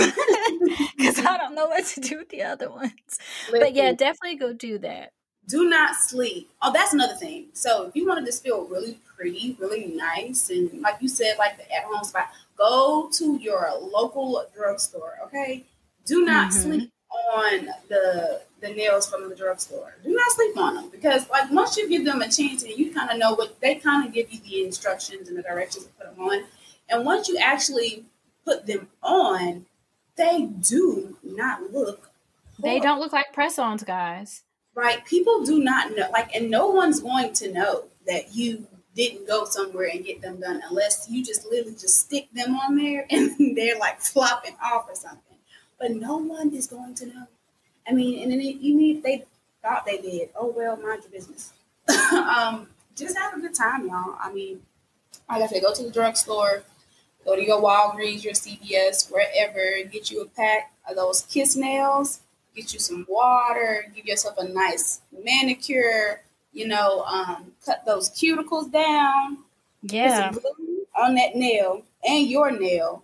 because I don't know what to do with the other ones. Listen. But yeah, definitely go do that. do not sleep. Oh, that's another thing. So if you want to just feel really pretty, really nice, and like you said, like the at home spot, go to your local drugstore. Okay, do not mm-hmm. sleep on the the nails from the drugstore. Do not sleep on them because like once you give them a chance and you kind of know what they kind of give you the instructions and the directions to put them on, and once you actually put them on, they do not look. They don't look like press-ons, guys. Right? People do not know. Like, and no one's going to know that you didn't go somewhere and get them done unless you just literally just stick them on there and they're like flopping off or something. But no one is going to know. I mean, and then even if they thought they did, oh well, mind your business. um, just have a good time, y'all. I mean, like I said, go to the drugstore, Go to your Walgreens, your CVS, wherever. Get you a pack of those kiss nails. Get you some water. Give yourself a nice manicure. You know, um, cut those cuticles down. Yeah. on that nail and your nail,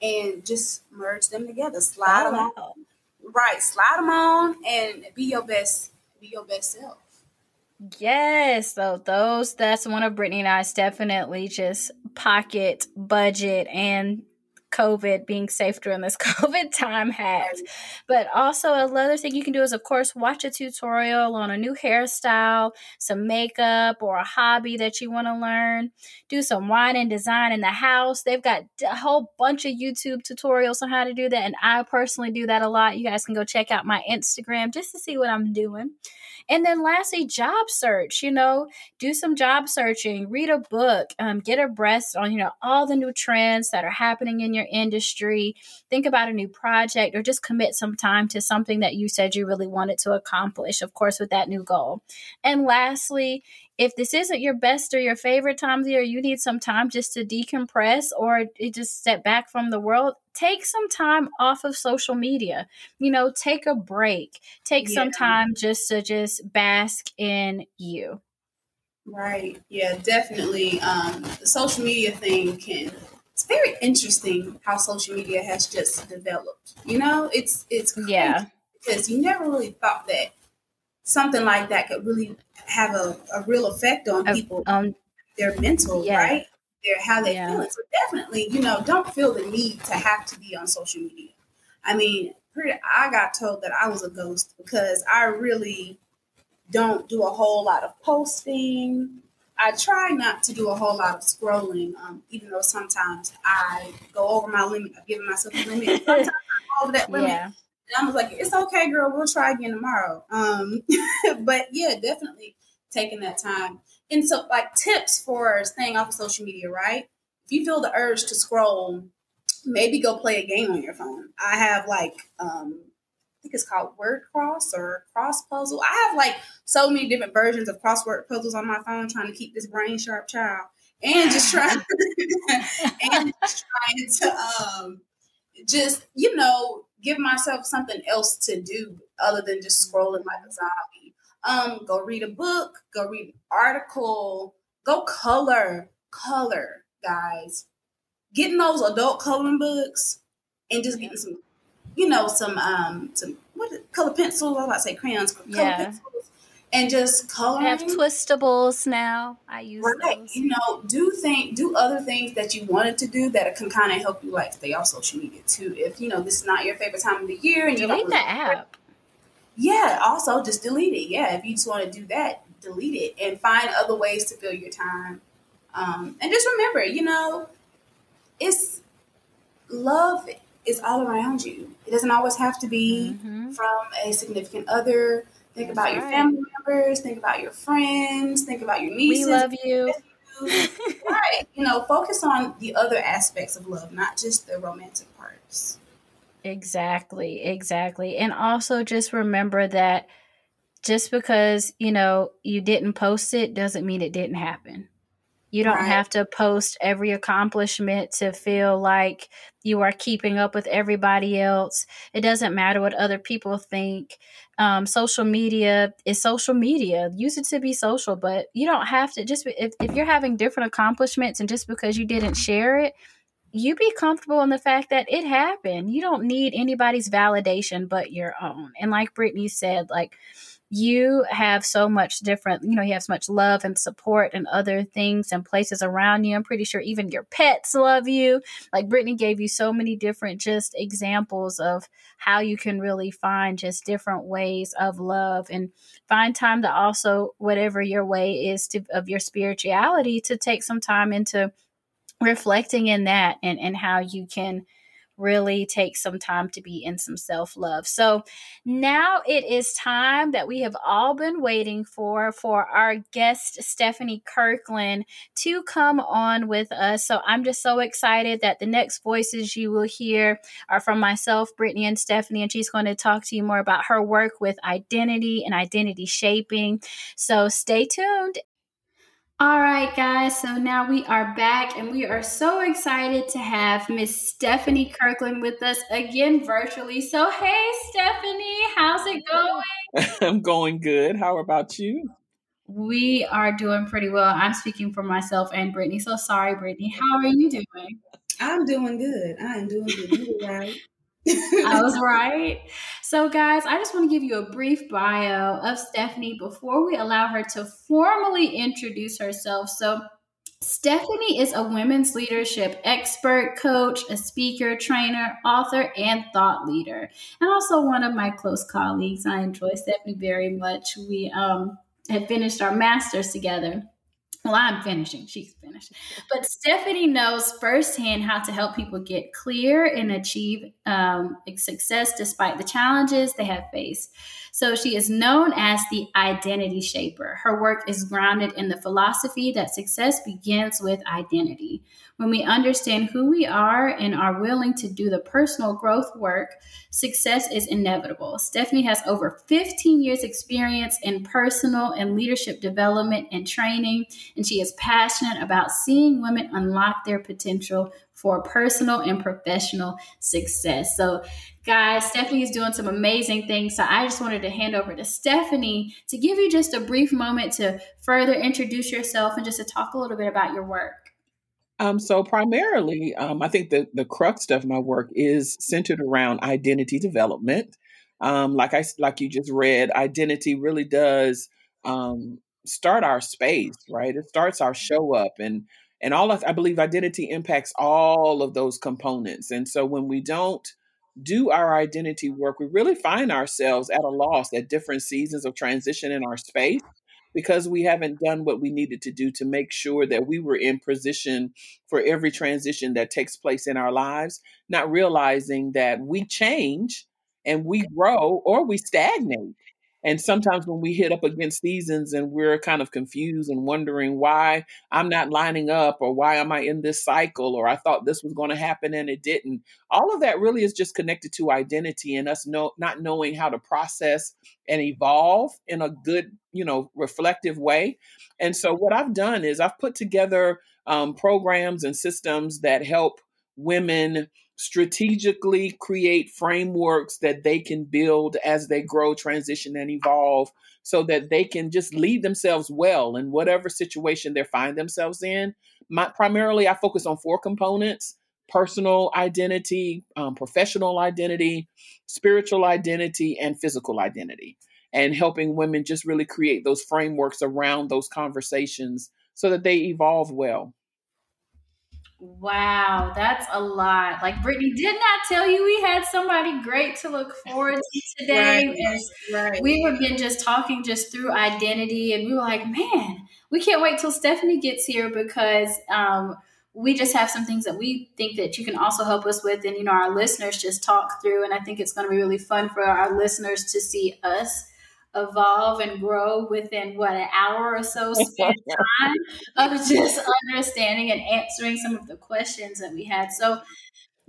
and just merge them together. Slide oh, them on. Right, slide them on, and be your best. Be your best self. Yes, so those that's one of Brittany and I's definitely just pocket budget and COVID being safe during this COVID time hacks. But also another thing you can do is of course watch a tutorial on a new hairstyle, some makeup or a hobby that you want to learn. Do some wine and design in the house. They've got a whole bunch of YouTube tutorials on how to do that and I personally do that a lot. You guys can go check out my Instagram just to see what I'm doing. And then lastly, job search, you know, do some job searching, read a book, um, get abreast on, you know, all the new trends that are happening in your industry. Think about a new project or just commit some time to something that you said you really wanted to accomplish, of course, with that new goal. And lastly, if this isn't your best or your favorite time of year, you need some time just to decompress or just step back from the world, take some time off of social media. You know, take a break. Take yeah. some time just to just bask in you. Right. Yeah, definitely. Um, the social media thing can it's very interesting how social media has just developed. You know, it's it's yeah because you never really thought that something like that could really have a, a real effect on people, um, their mental, yeah. right? How they yeah. feel. So definitely, you know, don't feel the need to have to be on social media. I mean, I got told that I was a ghost because I really don't do a whole lot of posting. I try not to do a whole lot of scrolling, um, even though sometimes I go over my limit. I've given myself a limit. Sometimes I over that limit. Yeah. And I was like, it's okay, girl. We'll try again tomorrow. Um, but yeah, definitely taking that time. And so, like tips for staying off of social media, right? If you feel the urge to scroll, maybe go play a game on your phone. I have like, um, I think it's called Word Cross or Cross Puzzle. I have like so many different versions of crossword puzzles on my phone, trying to keep this brain sharp child, and just trying and just trying to um, just you know give myself something else to do other than just scrolling like a zombie. Um, go read a book, go read an article, go color, color, guys. Getting those adult coloring books and just getting some, you know, some um some what color pencils, I was about to say crayons, color yeah. pencils and just coloring. I have twistables now. I use right. Those. You know, do think do other things that you wanted to do that can kind of help you like stay off social media too. If you know this is not your favorite time of the year and you delete the app. Yeah, also just delete it. Yeah, if you just want to do that, delete it and find other ways to fill your time. Um, and just remember, you know, it's love is all around you. It doesn't always have to be mm-hmm. from a significant other Think That's about right. your family members. Think about your friends. Think about your nieces. We love you. right. You know, focus on the other aspects of love, not just the romantic parts. Exactly. Exactly. And also just remember that just because, you know, you didn't post it doesn't mean it didn't happen. You don't right. have to post every accomplishment to feel like you are keeping up with everybody else. It doesn't matter what other people think. Um, social media is social media. Use it to be social, but you don't have to just if, if you're having different accomplishments and just because you didn't share it, you be comfortable in the fact that it happened. You don't need anybody's validation but your own. And like Brittany said, like you have so much different, you know, you have so much love and support and other things and places around you. I'm pretty sure even your pets love you. Like Brittany gave you so many different just examples of how you can really find just different ways of love and find time to also, whatever your way is to of your spirituality, to take some time into reflecting in that and, and how you can really take some time to be in some self love. So now it is time that we have all been waiting for for our guest Stephanie Kirkland to come on with us. So I'm just so excited that the next voices you will hear are from myself, Brittany, and Stephanie, and she's going to talk to you more about her work with identity and identity shaping. So stay tuned all right, guys. So now we are back, and we are so excited to have Miss Stephanie Kirkland with us again virtually. So, hey, Stephanie, how's it going? I'm going good. How about you? We are doing pretty well. I'm speaking for myself and Brittany. So sorry, Brittany. How are you doing? I'm doing good. I am doing good. You right. I was right. So, guys, I just want to give you a brief bio of Stephanie before we allow her to formally introduce herself. So, Stephanie is a women's leadership expert, coach, a speaker, trainer, author, and thought leader, and also one of my close colleagues. I enjoy Stephanie very much. We um, have finished our master's together. Well, I'm finishing. She's finished. But Stephanie knows firsthand how to help people get clear and achieve um, success despite the challenges they have faced. So she is known as the identity shaper. Her work is grounded in the philosophy that success begins with identity. When we understand who we are and are willing to do the personal growth work, success is inevitable. Stephanie has over 15 years experience in personal and leadership development and training, and she is passionate about seeing women unlock their potential for personal and professional success. So, guys, Stephanie is doing some amazing things. So, I just wanted to hand over to Stephanie to give you just a brief moment to further introduce yourself and just to talk a little bit about your work. Um, so primarily, um, I think the the crux of my work is centered around identity development. Um, like I like you just read, identity really does um, start our space, right? It starts our show up, and and all of, I believe identity impacts all of those components. And so when we don't do our identity work, we really find ourselves at a loss at different seasons of transition in our space because we haven't done what we needed to do to make sure that we were in position for every transition that takes place in our lives, not realizing that we change and we grow or we stagnate. And sometimes when we hit up against seasons and we're kind of confused and wondering why I'm not lining up or why am I in this cycle or I thought this was going to happen and it didn't, all of that really is just connected to identity and us not knowing how to process and evolve in a good, you know, reflective way. And so what I've done is I've put together um, programs and systems that help women strategically create frameworks that they can build as they grow, transition, and evolve so that they can just lead themselves well in whatever situation they find themselves in. My, primarily, I focus on four components personal identity, um, professional identity, spiritual identity, and physical identity. And helping women just really create those frameworks around those conversations so that they evolve well. Wow, that's a lot. Like Brittany did not tell you we had somebody great to look forward to today. Right, right. We have been just talking just through identity, and we were like, man, we can't wait till Stephanie gets here because um, we just have some things that we think that you can also help us with, and you know, our listeners just talk through. And I think it's going to be really fun for our listeners to see us evolve and grow within what an hour or so spent time of just understanding and answering some of the questions that we had. So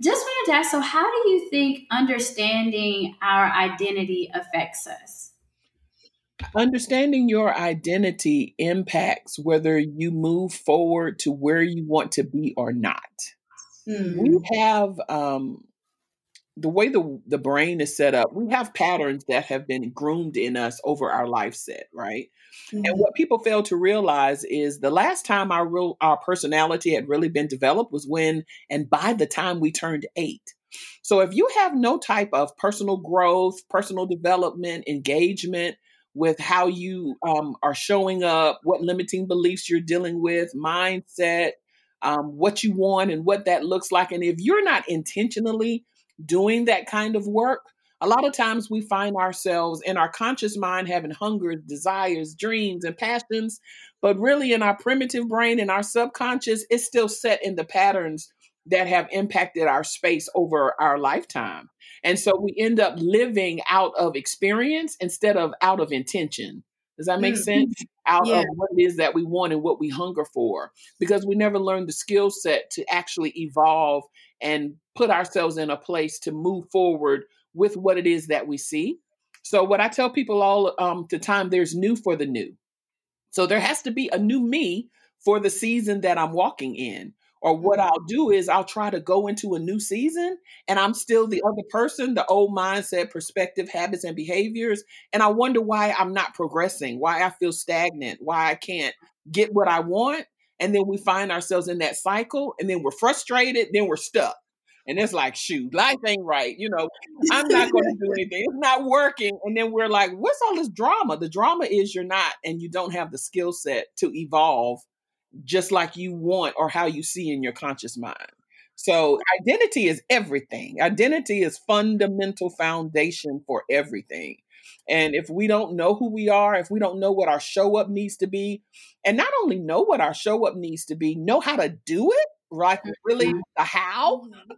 just wanted to ask, so how do you think understanding our identity affects us? Understanding your identity impacts whether you move forward to where you want to be or not. Mm-hmm. We have um, the way the the brain is set up, we have patterns that have been groomed in us over our life set, right? Mm-hmm. And what people fail to realize is the last time our real our personality had really been developed was when and by the time we turned 8. So if you have no type of personal growth, personal development, engagement, with how you um, are showing up, what limiting beliefs you're dealing with, mindset, um, what you want, and what that looks like. And if you're not intentionally doing that kind of work, a lot of times we find ourselves in our conscious mind having hunger, desires, dreams, and passions, but really in our primitive brain and our subconscious, it's still set in the patterns that have impacted our space over our lifetime. And so we end up living out of experience instead of out of intention. Does that make mm-hmm. sense? Out yeah. of what it is that we want and what we hunger for. Because we never learned the skill set to actually evolve and put ourselves in a place to move forward with what it is that we see. So, what I tell people all um, the time, there's new for the new. So, there has to be a new me for the season that I'm walking in. Or what mm-hmm. I'll do is I'll try to go into a new season and I'm still the other person, the old mindset, perspective, habits, and behaviors. And I wonder why I'm not progressing, why I feel stagnant, why I can't get what I want. And then we find ourselves in that cycle and then we're frustrated, then we're stuck. And it's like, shoot, life ain't right. You know, I'm not going to do anything. It's not working. And then we're like, what's all this drama? The drama is you're not, and you don't have the skill set to evolve just like you want or how you see in your conscious mind. So identity is everything. Identity is fundamental foundation for everything. And if we don't know who we are, if we don't know what our show up needs to be, and not only know what our show up needs to be, know how to do it, right? Really mm-hmm. the how, mm-hmm.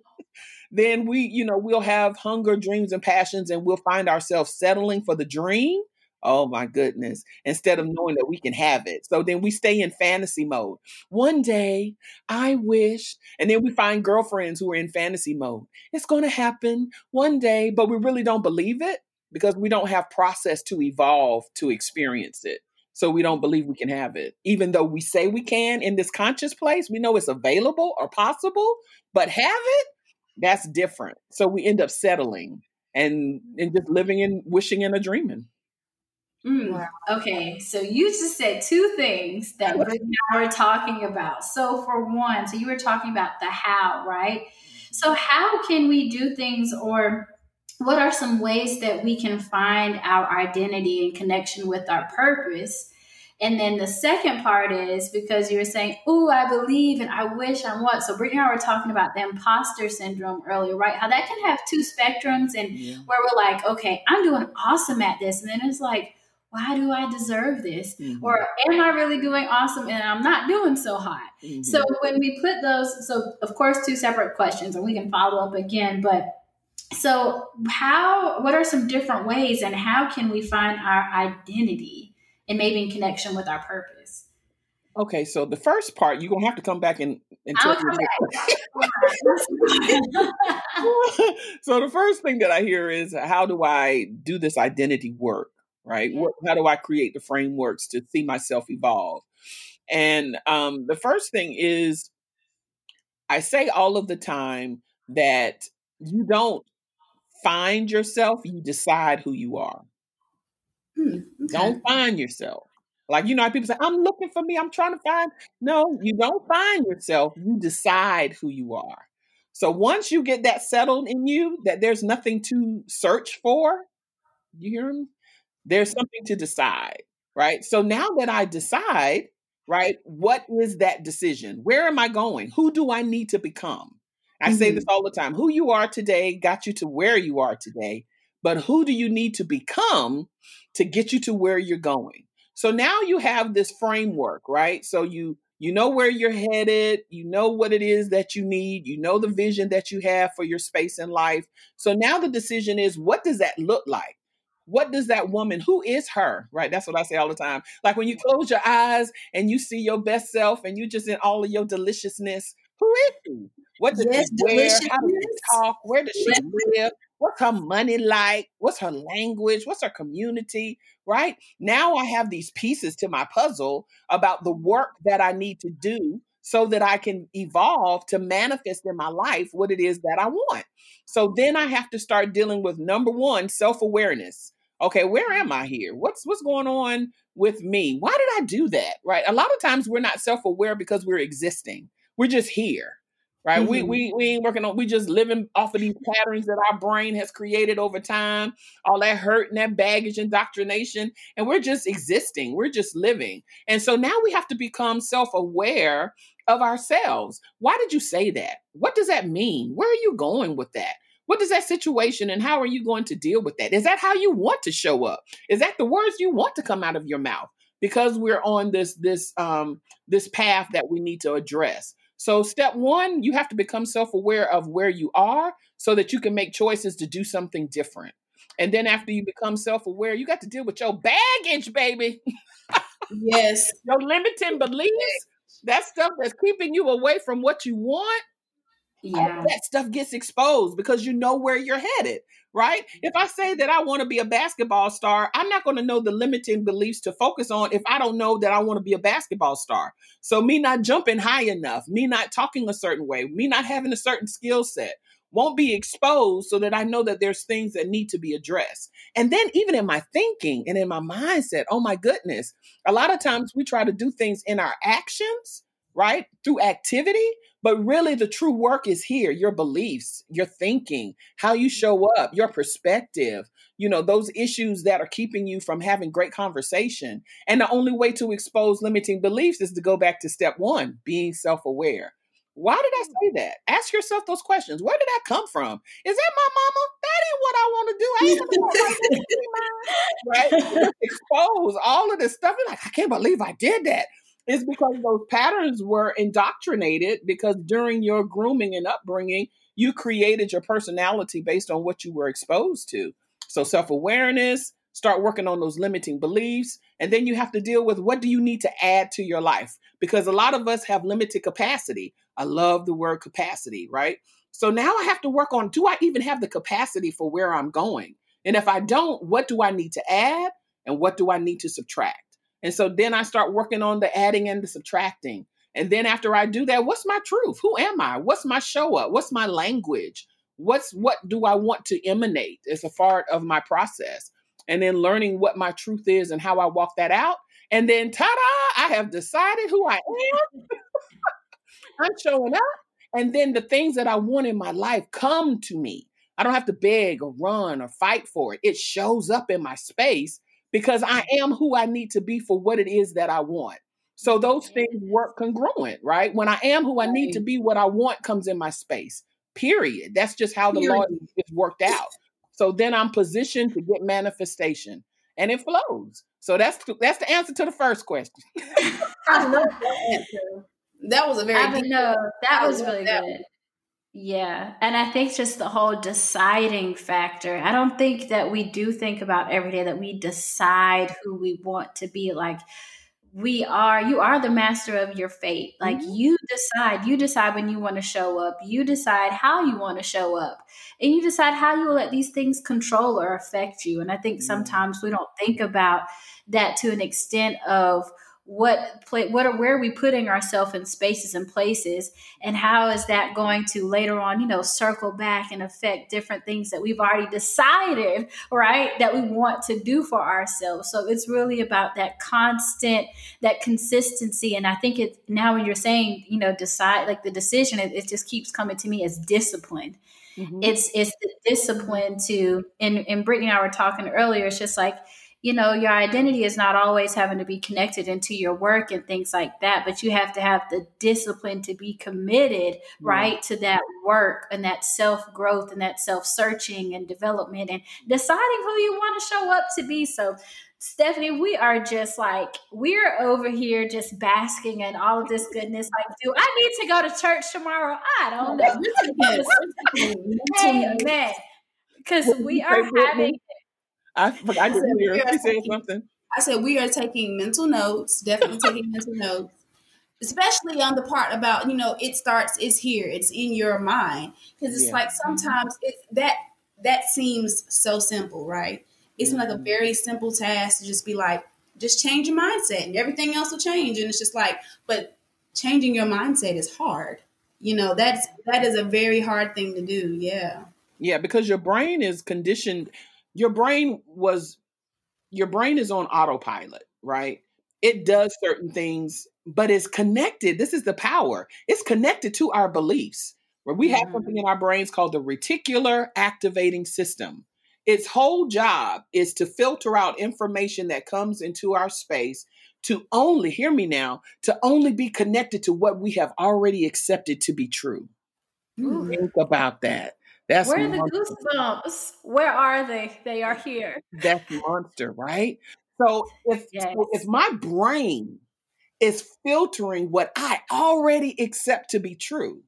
then we, you know, we'll have hunger, dreams, and passions, and we'll find ourselves settling for the dream Oh my goodness. Instead of knowing that we can have it. So then we stay in fantasy mode. One day, I wish, and then we find girlfriends who are in fantasy mode. It's going to happen one day, but we really don't believe it because we don't have process to evolve to experience it. So we don't believe we can have it. Even though we say we can in this conscious place, we know it's available or possible, but have it, that's different. So we end up settling and and just living and wishing and a dreaming. Mm, wow. Okay, so you just said two things that we were talking about. So, for one, so you were talking about the how, right? So, how can we do things, or what are some ways that we can find our identity and connection with our purpose? And then the second part is because you were saying, Oh, I believe and I wish I want. So Brittany and I were talking about the imposter syndrome earlier, right? How that can have two spectrums and yeah. where we're like, okay, I'm doing awesome at this. And then it's like, why do I deserve this? Mm-hmm. Or am I really doing awesome and I'm not doing so hot? Mm-hmm. So when we put those, so of course, two separate questions and we can follow up again, but so how, what are some different ways and how can we find our identity and maybe in connection with our purpose? Okay, so the first part you're gonna have to come back and, and tell me. so the first thing that I hear is how do I do this identity work? right? Yeah. How do I create the frameworks to see myself evolve? And um, the first thing is, I say all of the time that you don't find yourself, you decide who you are. Hmm, okay. Don't find yourself. Like, you know, people say, I'm looking for me, I'm trying to find. No, you don't find yourself, you decide who you are. So once you get that settled in you, that there's nothing to search for, you hear me? There's something to decide, right? So now that I decide, right, what is that decision? Where am I going? Who do I need to become? I mm-hmm. say this all the time. Who you are today got you to where you are today, but who do you need to become to get you to where you're going? So now you have this framework, right? So you you know where you're headed, you know what it is that you need, you know the vision that you have for your space in life. So now the decision is what does that look like? what does that woman who is her right that's what i say all the time like when you close your eyes and you see your best self and you just in all of your deliciousness who is she what does yes, she wear how does she talk? Where does she live? What's her money like? What's her language? What's her community? Right? Now i have these pieces to my puzzle about the work that i need to do so that I can evolve to manifest in my life what it is that I want. So then I have to start dealing with number one, self awareness okay where am i here? What's what's going on with me? Why did i do that? Right? A lot of times we're not self-aware because we're existing. We're just here right? Mm-hmm. We, we we ain't working on. We just living off of these patterns that our brain has created over time. All that hurt and that baggage, indoctrination, and we're just existing. We're just living. And so now we have to become self aware of ourselves. Why did you say that? What does that mean? Where are you going with that? What is that situation and how are you going to deal with that? Is that how you want to show up? Is that the words you want to come out of your mouth? Because we're on this this um this path that we need to address. So step 1, you have to become self-aware of where you are so that you can make choices to do something different. And then after you become self-aware, you got to deal with your baggage, baby. Yes. your limiting beliefs, that stuff that's keeping you away from what you want yeah. that stuff gets exposed because you know where you're headed, right? If I say that I want to be a basketball star, I'm not going to know the limiting beliefs to focus on if I don't know that I want to be a basketball star. So, me not jumping high enough, me not talking a certain way, me not having a certain skill set won't be exposed so that I know that there's things that need to be addressed. And then, even in my thinking and in my mindset, oh my goodness, a lot of times we try to do things in our actions right? Through activity. But really, the true work is here your beliefs, your thinking, how you show up, your perspective, you know, those issues that are keeping you from having great conversation. And the only way to expose limiting beliefs is to go back to step one being self aware. Why did I mm. say that? Ask yourself those questions. Where did that come from? Is that my mama? That ain't what I want to do. I ain't right? Expose all of this stuff. You're like, I can't believe I did that. It's because those patterns were indoctrinated because during your grooming and upbringing, you created your personality based on what you were exposed to. So self awareness, start working on those limiting beliefs, and then you have to deal with what do you need to add to your life? Because a lot of us have limited capacity. I love the word capacity, right? So now I have to work on do I even have the capacity for where I'm going? And if I don't, what do I need to add and what do I need to subtract? And so then I start working on the adding and the subtracting. And then after I do that, what's my truth? Who am I? What's my show up? What's my language? What's what do I want to emanate as a part of my process? And then learning what my truth is and how I walk that out. And then ta-da, I have decided who I am. I'm showing up. And then the things that I want in my life come to me. I don't have to beg or run or fight for it. It shows up in my space because I am who I need to be for what it is that I want. So those things work congruent, right? When I am who I need to be, what I want comes in my space. Period. That's just how the law is worked out. So then I'm positioned to get manifestation, and it flows. So that's that's the answer to the first question. I love that answer. That was a very. I know that was really that. good. Yeah. And I think just the whole deciding factor. I don't think that we do think about every day that we decide who we want to be. Like, we are, you are the master of your fate. Like, mm-hmm. you decide, you decide when you want to show up, you decide how you want to show up, and you decide how you will let these things control or affect you. And I think mm-hmm. sometimes we don't think about that to an extent of, what play what are where are we putting ourselves in spaces and places and how is that going to later on you know circle back and affect different things that we've already decided right that we want to do for ourselves. So it's really about that constant that consistency. And i think it now when you're saying you know decide like the decision it, it just keeps coming to me as discipline. Mm-hmm. it's it's the discipline to and and brittany and i were talking earlier it's just like you know, your identity is not always having to be connected into your work and things like that, but you have to have the discipline to be committed, right, to that work and that self growth and that self searching and development and deciding who you want to show up to be. So, Stephanie, we are just like, we're over here just basking in all of this goodness. Like, do I need to go to church tomorrow? I don't know. Amen. Because we are having I I didn't hear. She said something. I said we are taking mental notes. Definitely taking mental notes, especially on the part about you know it starts. It's here. It's in your mind because it's yeah. like sometimes it that that seems so simple, right? It's mm-hmm. like a mm-hmm. very simple task to just be like, just change your mindset, and everything else will change. And it's just like, but changing your mindset is hard. You know, that's that is a very hard thing to do. Yeah. Yeah, because your brain is conditioned your brain was your brain is on autopilot, right? It does certain things but it's connected. This is the power. It's connected to our beliefs. Where we have mm-hmm. something in our brains called the reticular activating system. Its whole job is to filter out information that comes into our space to only, hear me now, to only be connected to what we have already accepted to be true. Ooh. Think about that. That's where are the goosebumps? Where are they? They are here. That's monster, right? So if yes. so if my brain is filtering what I already accept to be true,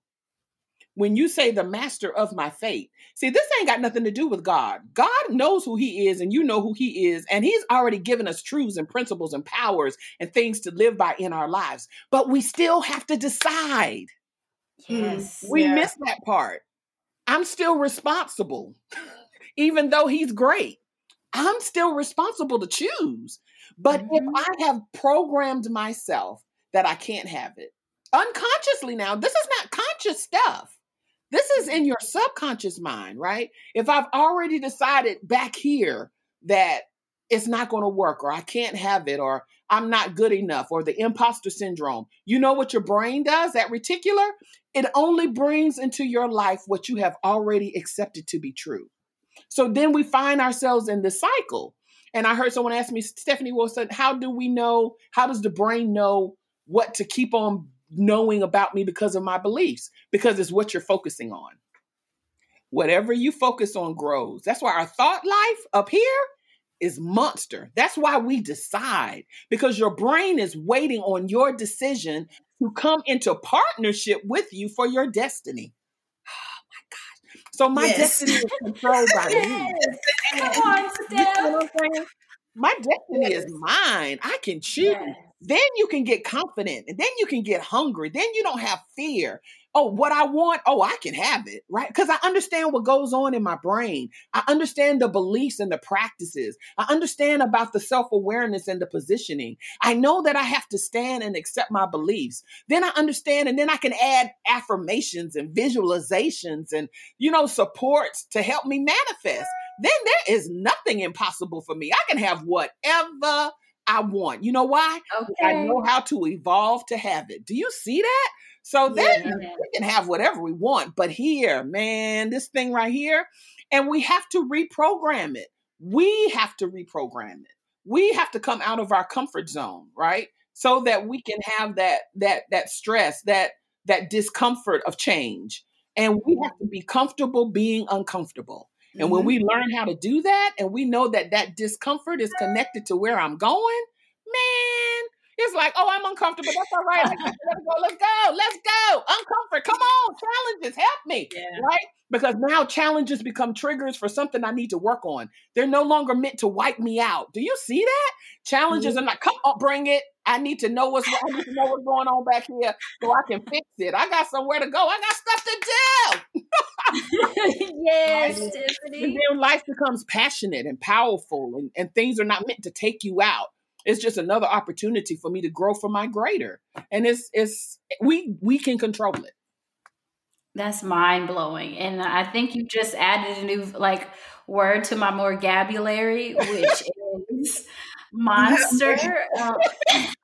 when you say the master of my fate, see, this ain't got nothing to do with God. God knows who he is and you know who he is. And he's already given us truths and principles and powers and things to live by in our lives. But we still have to decide. Yes. Mm-hmm. We yeah. miss that part. I'm still responsible, even though he's great. I'm still responsible to choose. But mm-hmm. if I have programmed myself that I can't have it unconsciously now, this is not conscious stuff. This is in your subconscious mind, right? If I've already decided back here that it's not going to work or I can't have it or I'm not good enough or the imposter syndrome, you know what your brain does, that reticular? It only brings into your life what you have already accepted to be true. So then we find ourselves in this cycle. And I heard someone ask me, Stephanie Wilson, how do we know, how does the brain know what to keep on knowing about me because of my beliefs? Because it's what you're focusing on. Whatever you focus on grows. That's why our thought life up here is monster. That's why we decide because your brain is waiting on your decision to come into partnership with you for your destiny. Oh my gosh. So my yes. destiny is controlled by me. Come on, Steph. You know my destiny yes. is mine. I can choose. Yes. Then you can get confident and then you can get hungry. Then you don't have fear oh, what I want, oh, I can have it, right? Because I understand what goes on in my brain. I understand the beliefs and the practices. I understand about the self awareness and the positioning. I know that I have to stand and accept my beliefs. Then I understand, and then I can add affirmations and visualizations and, you know, supports to help me manifest. Then there is nothing impossible for me. I can have whatever I want. You know why? Okay. I know how to evolve to have it. Do you see that? So then yeah. we can have whatever we want. But here, man, this thing right here, and we have to reprogram it. We have to reprogram it. We have to come out of our comfort zone, right? So that we can have that that that stress, that that discomfort of change. And we have to be comfortable being uncomfortable. And mm-hmm. when we learn how to do that and we know that that discomfort is connected to where I'm going, man, it's like, oh, I'm uncomfortable. That's all right. Let's go. Let's go. Let's go. Uncomfort. Come on. Challenges. Help me. Yeah. Right? Because now challenges become triggers for something I need to work on. They're no longer meant to wipe me out. Do you see that? Challenges mm-hmm. are like, come on, bring it. I need to know what's I need to know what's going on back here so I can fix it. I got somewhere to go. I got stuff to do. yes, right? Tiffany. And then life becomes passionate and powerful, and, and things are not meant to take you out it's just another opportunity for me to grow for my greater and it's it's we we can control it that's mind blowing and i think you just added a new like word to my vocabulary which is monster um,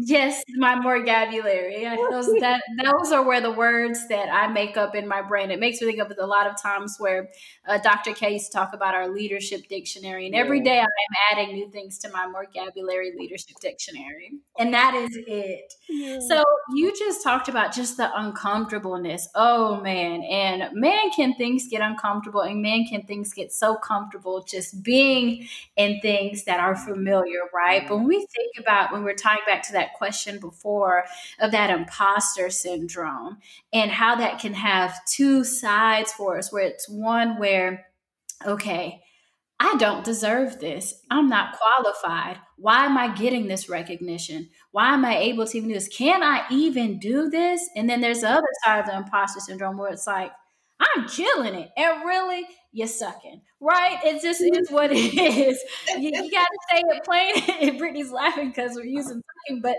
yes, my vocabulary. Those that those are where the words that I make up in my brain. It makes me think of a lot of times where uh, Dr. Case talk about our leadership dictionary, and every day I'm adding new things to my vocabulary leadership dictionary, and that is it. Yeah. So you just talked about just the uncomfortableness. Oh man, and man, can things get uncomfortable, and man, can things get so comfortable just being in things that are familiar, right? But when we think about when we're tying back to that question before of that imposter syndrome and how that can have two sides for us, where it's one where, okay, I don't deserve this. I'm not qualified. Why am I getting this recognition? Why am I able to even do this? Can I even do this? And then there's the other side of the imposter syndrome where it's like, I'm killing it. And really, you're sucking, right? It just is what it is. You, you got to say it plain. and Brittany's laughing because we're using sucking, but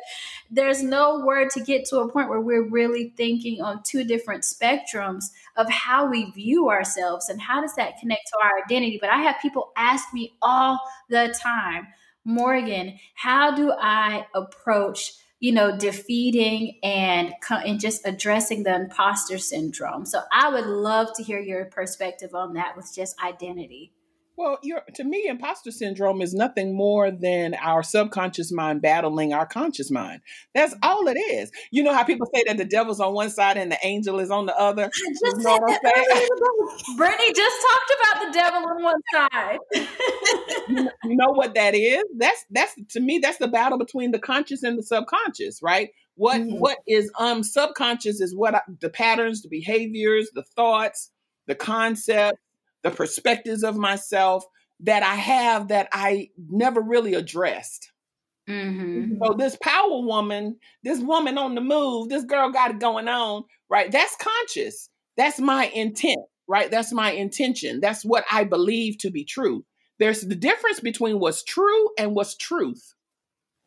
there's no word to get to a point where we're really thinking on two different spectrums of how we view ourselves and how does that connect to our identity. But I have people ask me all the time, Morgan, how do I approach? You know, defeating and and just addressing the imposter syndrome. So I would love to hear your perspective on that with just identity. Well, to me, imposter syndrome is nothing more than our subconscious mind battling our conscious mind. That's all it is. You know how people say that the devil's on one side and the angel is on the other. I just you know said that Brittany just talked about the devil on one side. you know what that is? That's that's to me that's the battle between the conscious and the subconscious, right? What mm-hmm. what is um subconscious is what I, the patterns, the behaviors, the thoughts, the concept the perspectives of myself that I have that I never really addressed. Mm-hmm. So this power woman, this woman on the move, this girl got it going on, right? That's conscious. That's my intent, right? That's my intention. That's what I believe to be true. There's the difference between what's true and what's truth.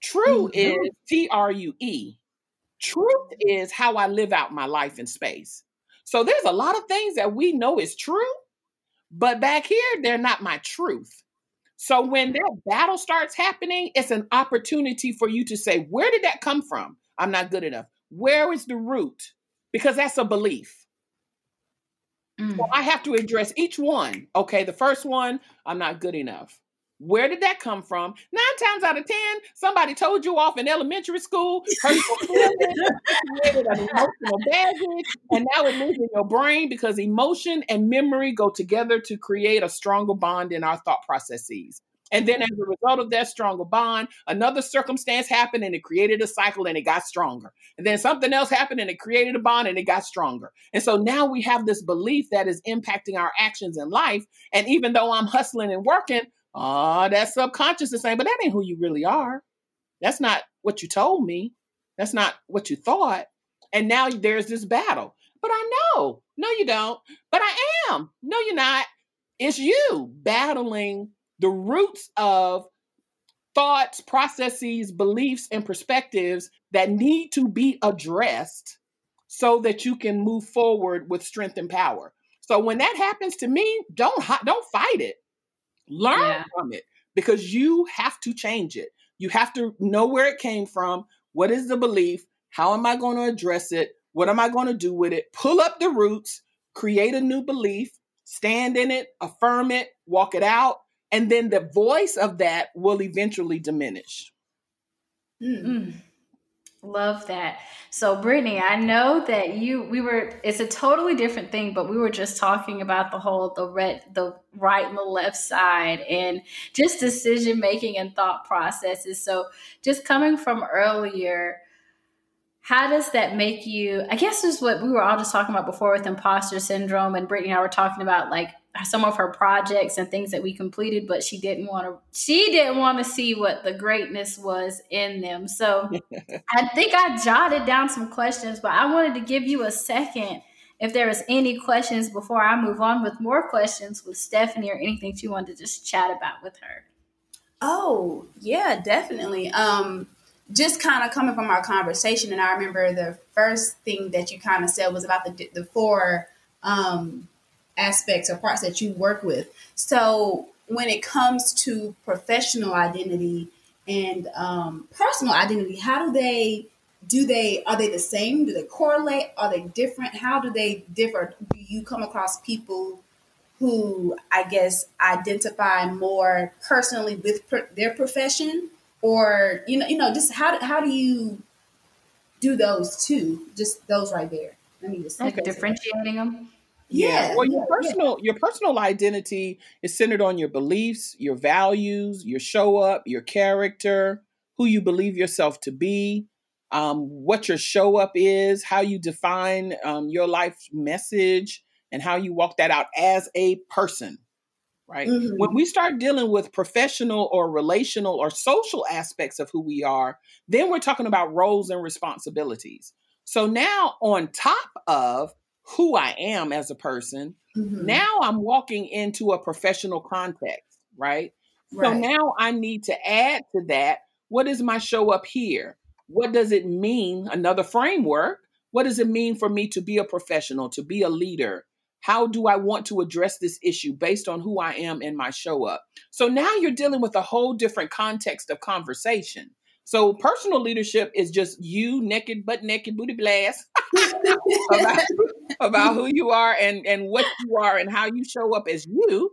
True mm-hmm. is T R U E. Truth is how I live out my life in space. So there's a lot of things that we know is true but back here, they're not my truth. So when that battle starts happening, it's an opportunity for you to say, where did that come from? I'm not good enough. Where is the root? Because that's a belief. Mm. So I have to address each one. Okay, the first one, I'm not good enough. Where did that come from? Nine times out of ten, somebody told you off in elementary school, hurtful created an emotional baggage, and now it lives in your brain because emotion and memory go together to create a stronger bond in our thought processes. And then, as a result of that stronger bond, another circumstance happened and it created a cycle and it got stronger. And then something else happened and it created a bond and it got stronger. And so now we have this belief that is impacting our actions in life. And even though I'm hustling and working, Oh, that subconscious is saying, but that ain't who you really are. That's not what you told me. That's not what you thought. And now there's this battle. But I know. No, you don't. But I am. No, you're not. It's you battling the roots of thoughts, processes, beliefs, and perspectives that need to be addressed so that you can move forward with strength and power. So when that happens to me, don't don't fight it. Learn yeah. from it because you have to change it. You have to know where it came from. What is the belief? How am I going to address it? What am I going to do with it? Pull up the roots, create a new belief, stand in it, affirm it, walk it out, and then the voice of that will eventually diminish. Mm. Love that. So, Brittany, I know that you we were it's a totally different thing, but we were just talking about the whole the red the right and the left side and just decision making and thought processes. So, just coming from earlier, how does that make you? I guess is what we were all just talking about before with imposter syndrome, and Brittany and I were talking about like some of her projects and things that we completed, but she didn't want to. She didn't want to see what the greatness was in them. So I think I jotted down some questions, but I wanted to give you a second if there was any questions before I move on with more questions with Stephanie or anything she wanted to just chat about with her. Oh yeah, definitely. Um, just kind of coming from our conversation, and I remember the first thing that you kind of said was about the the four. Um, aspects or parts that you work with. So when it comes to professional identity and um, personal identity, how do they do they are they the same? Do they correlate? Are they different? How do they differ? Do you come across people who I guess identify more personally with per- their profession, or you know, you know, just how how do you do those two? Just those right there. Let me just like differentiating them. Yeah. Well, your personal yeah. your personal identity is centered on your beliefs, your values, your show up, your character, who you believe yourself to be, um, what your show up is, how you define um, your life message, and how you walk that out as a person. Right. Mm-hmm. When we start dealing with professional or relational or social aspects of who we are, then we're talking about roles and responsibilities. So now, on top of who I am as a person. Mm-hmm. Now I'm walking into a professional context, right? right? So now I need to add to that what is my show up here? What does it mean? Another framework. What does it mean for me to be a professional, to be a leader? How do I want to address this issue based on who I am in my show up? So now you're dealing with a whole different context of conversation. So personal leadership is just you naked, butt naked, booty blast about, about who you are and and what you are and how you show up as you.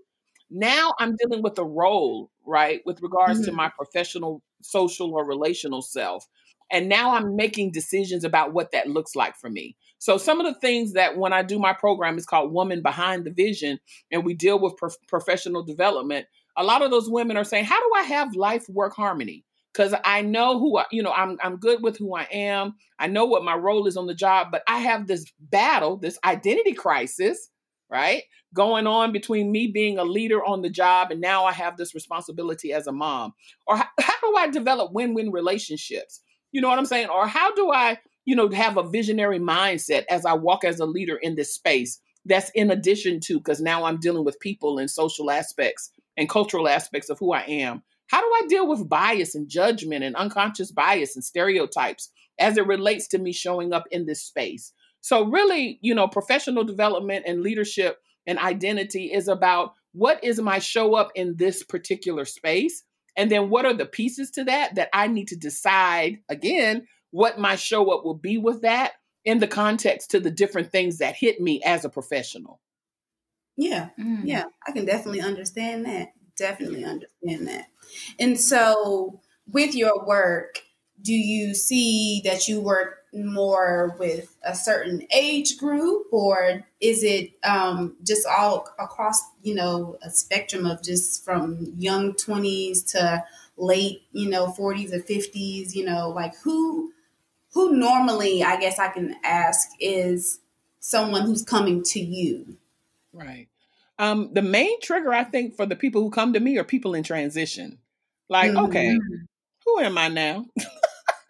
Now I'm dealing with a role, right, with regards mm-hmm. to my professional, social, or relational self. And now I'm making decisions about what that looks like for me. So some of the things that when I do my program is called Woman Behind the Vision, and we deal with pro- professional development. A lot of those women are saying, "How do I have life work harmony?" Because I know who I, you know, I'm I'm good with who I am. I know what my role is on the job, but I have this battle, this identity crisis, right? Going on between me being a leader on the job and now I have this responsibility as a mom. Or how, how do I develop win-win relationships? You know what I'm saying? Or how do I, you know, have a visionary mindset as I walk as a leader in this space? That's in addition to because now I'm dealing with people and social aspects and cultural aspects of who I am how do I deal with bias and judgment and unconscious bias and stereotypes as it relates to me showing up in this space? So, really, you know, professional development and leadership and identity is about what is my show up in this particular space? And then what are the pieces to that that I need to decide again what my show up will be with that in the context to the different things that hit me as a professional? Yeah, mm. yeah, I can definitely understand that. Definitely understand that. And so, with your work, do you see that you work more with a certain age group, or is it um, just all across, you know, a spectrum of just from young twenties to late, you know, forties or fifties? You know, like who who normally, I guess I can ask, is someone who's coming to you, right? Um, the main trigger, I think, for the people who come to me are people in transition. Like, mm-hmm. okay, who am I now?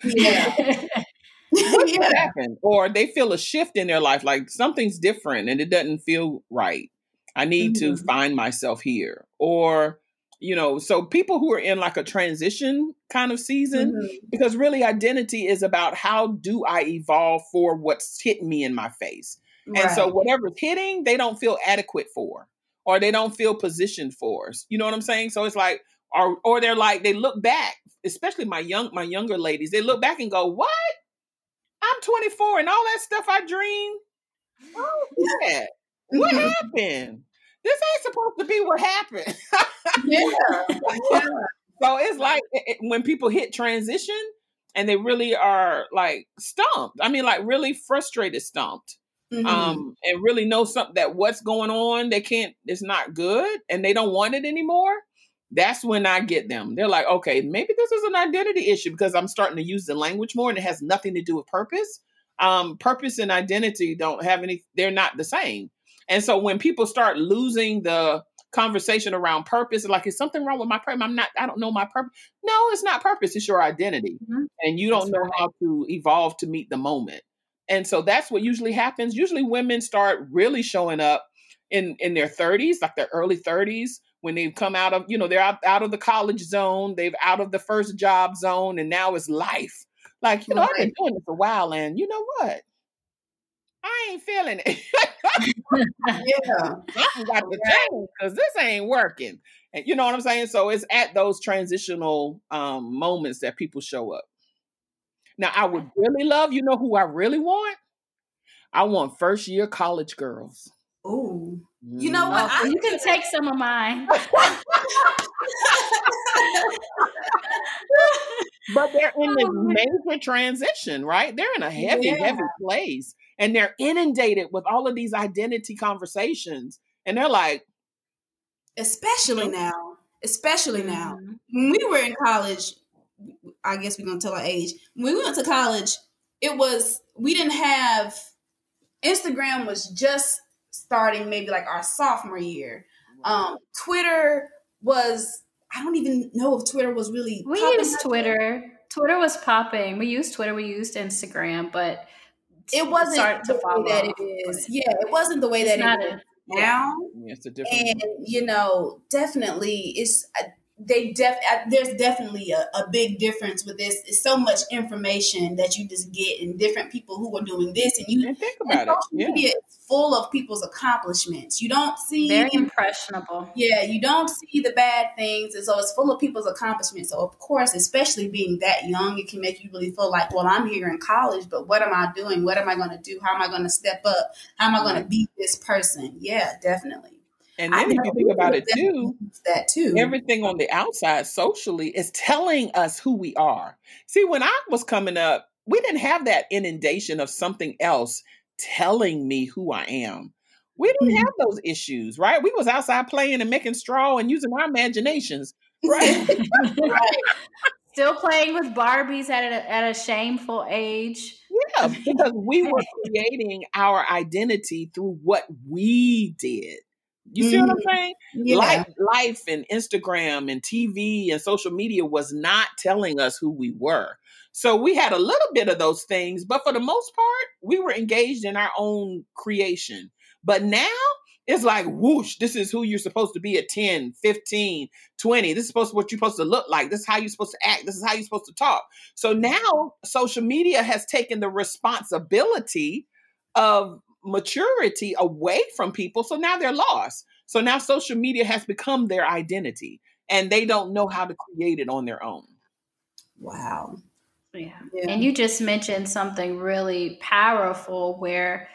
yeah. what yeah. happened? Or they feel a shift in their life, like something's different and it doesn't feel right. I need mm-hmm. to find myself here. Or, you know, so people who are in like a transition kind of season, mm-hmm. because really identity is about how do I evolve for what's hitting me in my face. Right. And so whatever's hitting, they don't feel adequate for or they don't feel positioned for. Us. You know what I'm saying? So it's like, or or they're like, they look back, especially my young my younger ladies, they look back and go, What? I'm 24 and all that stuff I dreamed. Oh yeah. What mm-hmm. happened? This ain't supposed to be what happened. yeah. yeah. So it's like it, when people hit transition and they really are like stumped. I mean, like really frustrated, stumped mm-hmm. um, and really know something that what's going on, they can't, it's not good and they don't want it anymore. That's when I get them. They're like, okay, maybe this is an identity issue because I'm starting to use the language more and it has nothing to do with purpose. Um, purpose and identity don't have any, they're not the same. And so when people start losing the conversation around purpose, like, is something wrong with my purpose? I'm not, I don't know my purpose. No, it's not purpose, it's your identity. Mm-hmm. And you don't That's know right. how to evolve to meet the moment. And so that's what usually happens. Usually women start really showing up in in their 30s, like their early 30s, when they've come out of, you know, they're out, out of the college zone, they've out of the first job zone, and now it's life. Like, you know, I've been doing this a while, and you know what? I ain't feeling it. yeah. I got to change because this ain't working. And you know what I'm saying? So it's at those transitional um, moments that people show up. Now, I would really love, you know who I really want? I want first year college girls. Oh, you know what? I, you can take some of mine. but they're in this oh, major transition, right? They're in a heavy, yeah. heavy place. And they're inundated with all of these identity conversations. And they're like, especially now, especially now. Mm-hmm. When we were in college, I guess we're gonna tell our age. When we went to college, it was we didn't have Instagram was just starting maybe like our sophomore year. Um, Twitter was I don't even know if Twitter was really We used Twitter. Twitter was popping. We used Twitter, we used Instagram, but it wasn't the way that it is. Yeah, it wasn't the way it's that it is now. Yeah, it's a different and you know, definitely it's they def uh, there's definitely a, a big difference with this. It's so much information that you just get and different people who are doing this and you And think about it. social media is full of people's accomplishments. You don't see Very impressionable. yeah, you don't see the bad things, and so it's full of people's accomplishments. So of course, especially being that young, it can make you really feel like, well, I'm here in college, but what am I doing? What am I going to do? How am I going to step up? How am I going to be this person? Yeah, definitely. And then if you think about it too, that too. everything on the outside socially is telling us who we are. See, when I was coming up, we didn't have that inundation of something else telling me who I am. We didn't Mhm. have those issues, right? We was outside playing and making straw and using our imaginations, right? right. Still playing with Barbies at a, at a shameful age. yeah, because we were creating our identity through what we did. You see what I'm mm-hmm. saying? Yeah. Life, life and Instagram and TV and social media was not telling us who we were. So we had a little bit of those things, but for the most part, we were engaged in our own creation. But now it's like whoosh, this is who you're supposed to be at 10, 15, 20. This is supposed to what you're supposed to look like. This is how you're supposed to act. This is how you're supposed to talk. So now social media has taken the responsibility of maturity away from people. So now they're lost. So now social media has become their identity and they don't know how to create it on their own. Wow. Yeah. Yeah. And you just mentioned something really powerful where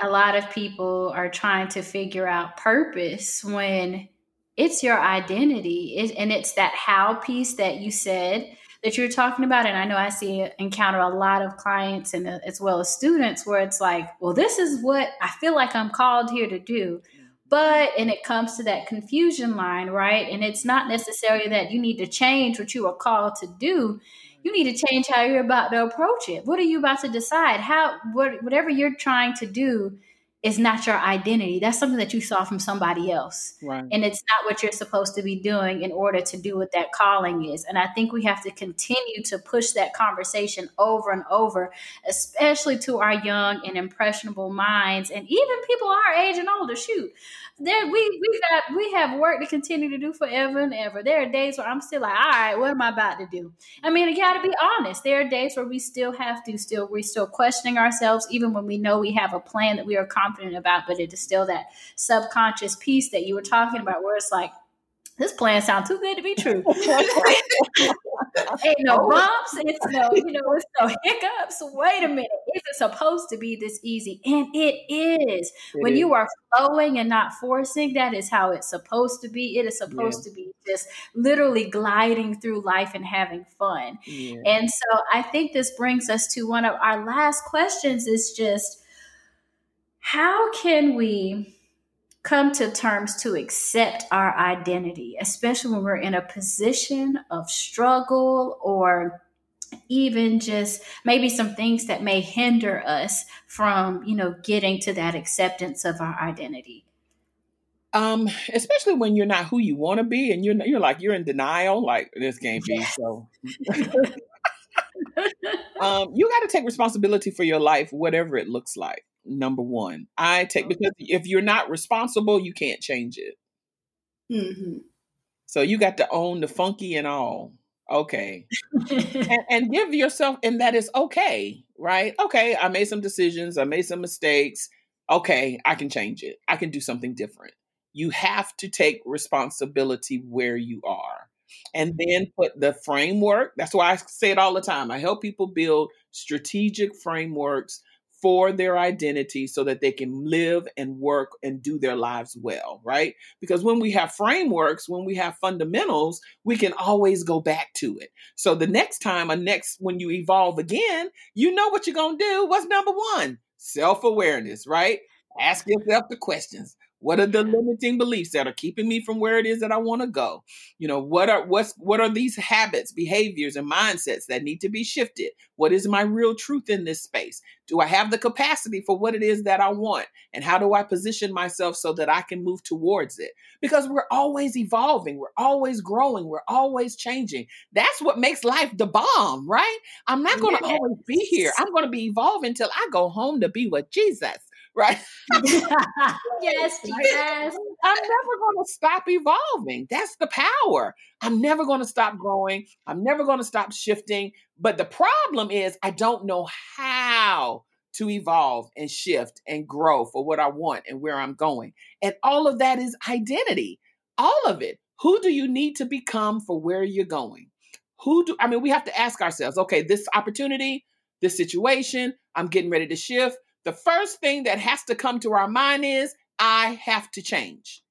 a lot of people are trying to figure out purpose when it's your identity it, and it's that how piece that you said that you're talking about and i know i see encounter a lot of clients and uh, as well as students where it's like well this is what i feel like i'm called here to do but and it comes to that confusion line right and it's not necessarily that you need to change what you are called to do you need to change how you're about to approach it. What are you about to decide? How what, whatever you're trying to do is not your identity. That's something that you saw from somebody else. Right. And it's not what you're supposed to be doing in order to do what that calling is. And I think we have to continue to push that conversation over and over, especially to our young and impressionable minds and even people our age and older. Shoot. There we we got we have work to continue to do forever and ever. There are days where I'm still like, all right, what am I about to do? I mean, you got to be honest. There are days where we still have to still we're still questioning ourselves, even when we know we have a plan that we are confident about. But it is still that subconscious piece that you were talking about, where it's like, this plan sounds too good to be true. Ain't no oh. bumps. It's no, you know, it's no hiccups. Wait a minute. Is it supposed to be this easy? And it is. It when is. you are flowing and not forcing, that is how it's supposed to be. It is supposed to be just literally gliding through life and having fun. Yeah. And so I think this brings us to one of our last questions is just how can we come to terms to accept our identity, especially when we're in a position of struggle or even just maybe some things that may hinder us from, you know, getting to that acceptance of our identity. Um, especially when you're not who you want to be, and you're you're like you're in denial, like this can't be. So, um, you got to take responsibility for your life, whatever it looks like. Number one, I take because if you're not responsible, you can't change it. hmm So you got to own the funky and all. Okay, and, and give yourself, and that is okay, right? Okay, I made some decisions, I made some mistakes. Okay, I can change it. I can do something different. You have to take responsibility where you are. And then put the framework. That's why I say it all the time. I help people build strategic frameworks for their identity so that they can live and work and do their lives well, right? Because when we have frameworks, when we have fundamentals, we can always go back to it. So the next time, a next when you evolve again, you know what you're going to do. What's number 1? Self-awareness, right? Ask yourself the questions. What are the limiting beliefs that are keeping me from where it is that I want to go? You know, what are what's what are these habits, behaviors, and mindsets that need to be shifted? What is my real truth in this space? Do I have the capacity for what it is that I want? And how do I position myself so that I can move towards it? Because we're always evolving, we're always growing, we're always changing. That's what makes life the bomb, right? I'm not going to Yes. always be here. I'm going to be evolving until I go home to be with Jesus, right? yes, yes. I'm never going to stop evolving. That's the power. I'm never going to stop growing. I'm never going to stop shifting. But the problem is, I don't know how to evolve and shift and grow for what I want and where I'm going. And all of that is identity. All of it. Who do you need to become for where you're going? Who do I mean, we have to ask ourselves, okay, this opportunity, this situation, I'm getting ready to shift. The first thing that has to come to our mind is I have to change.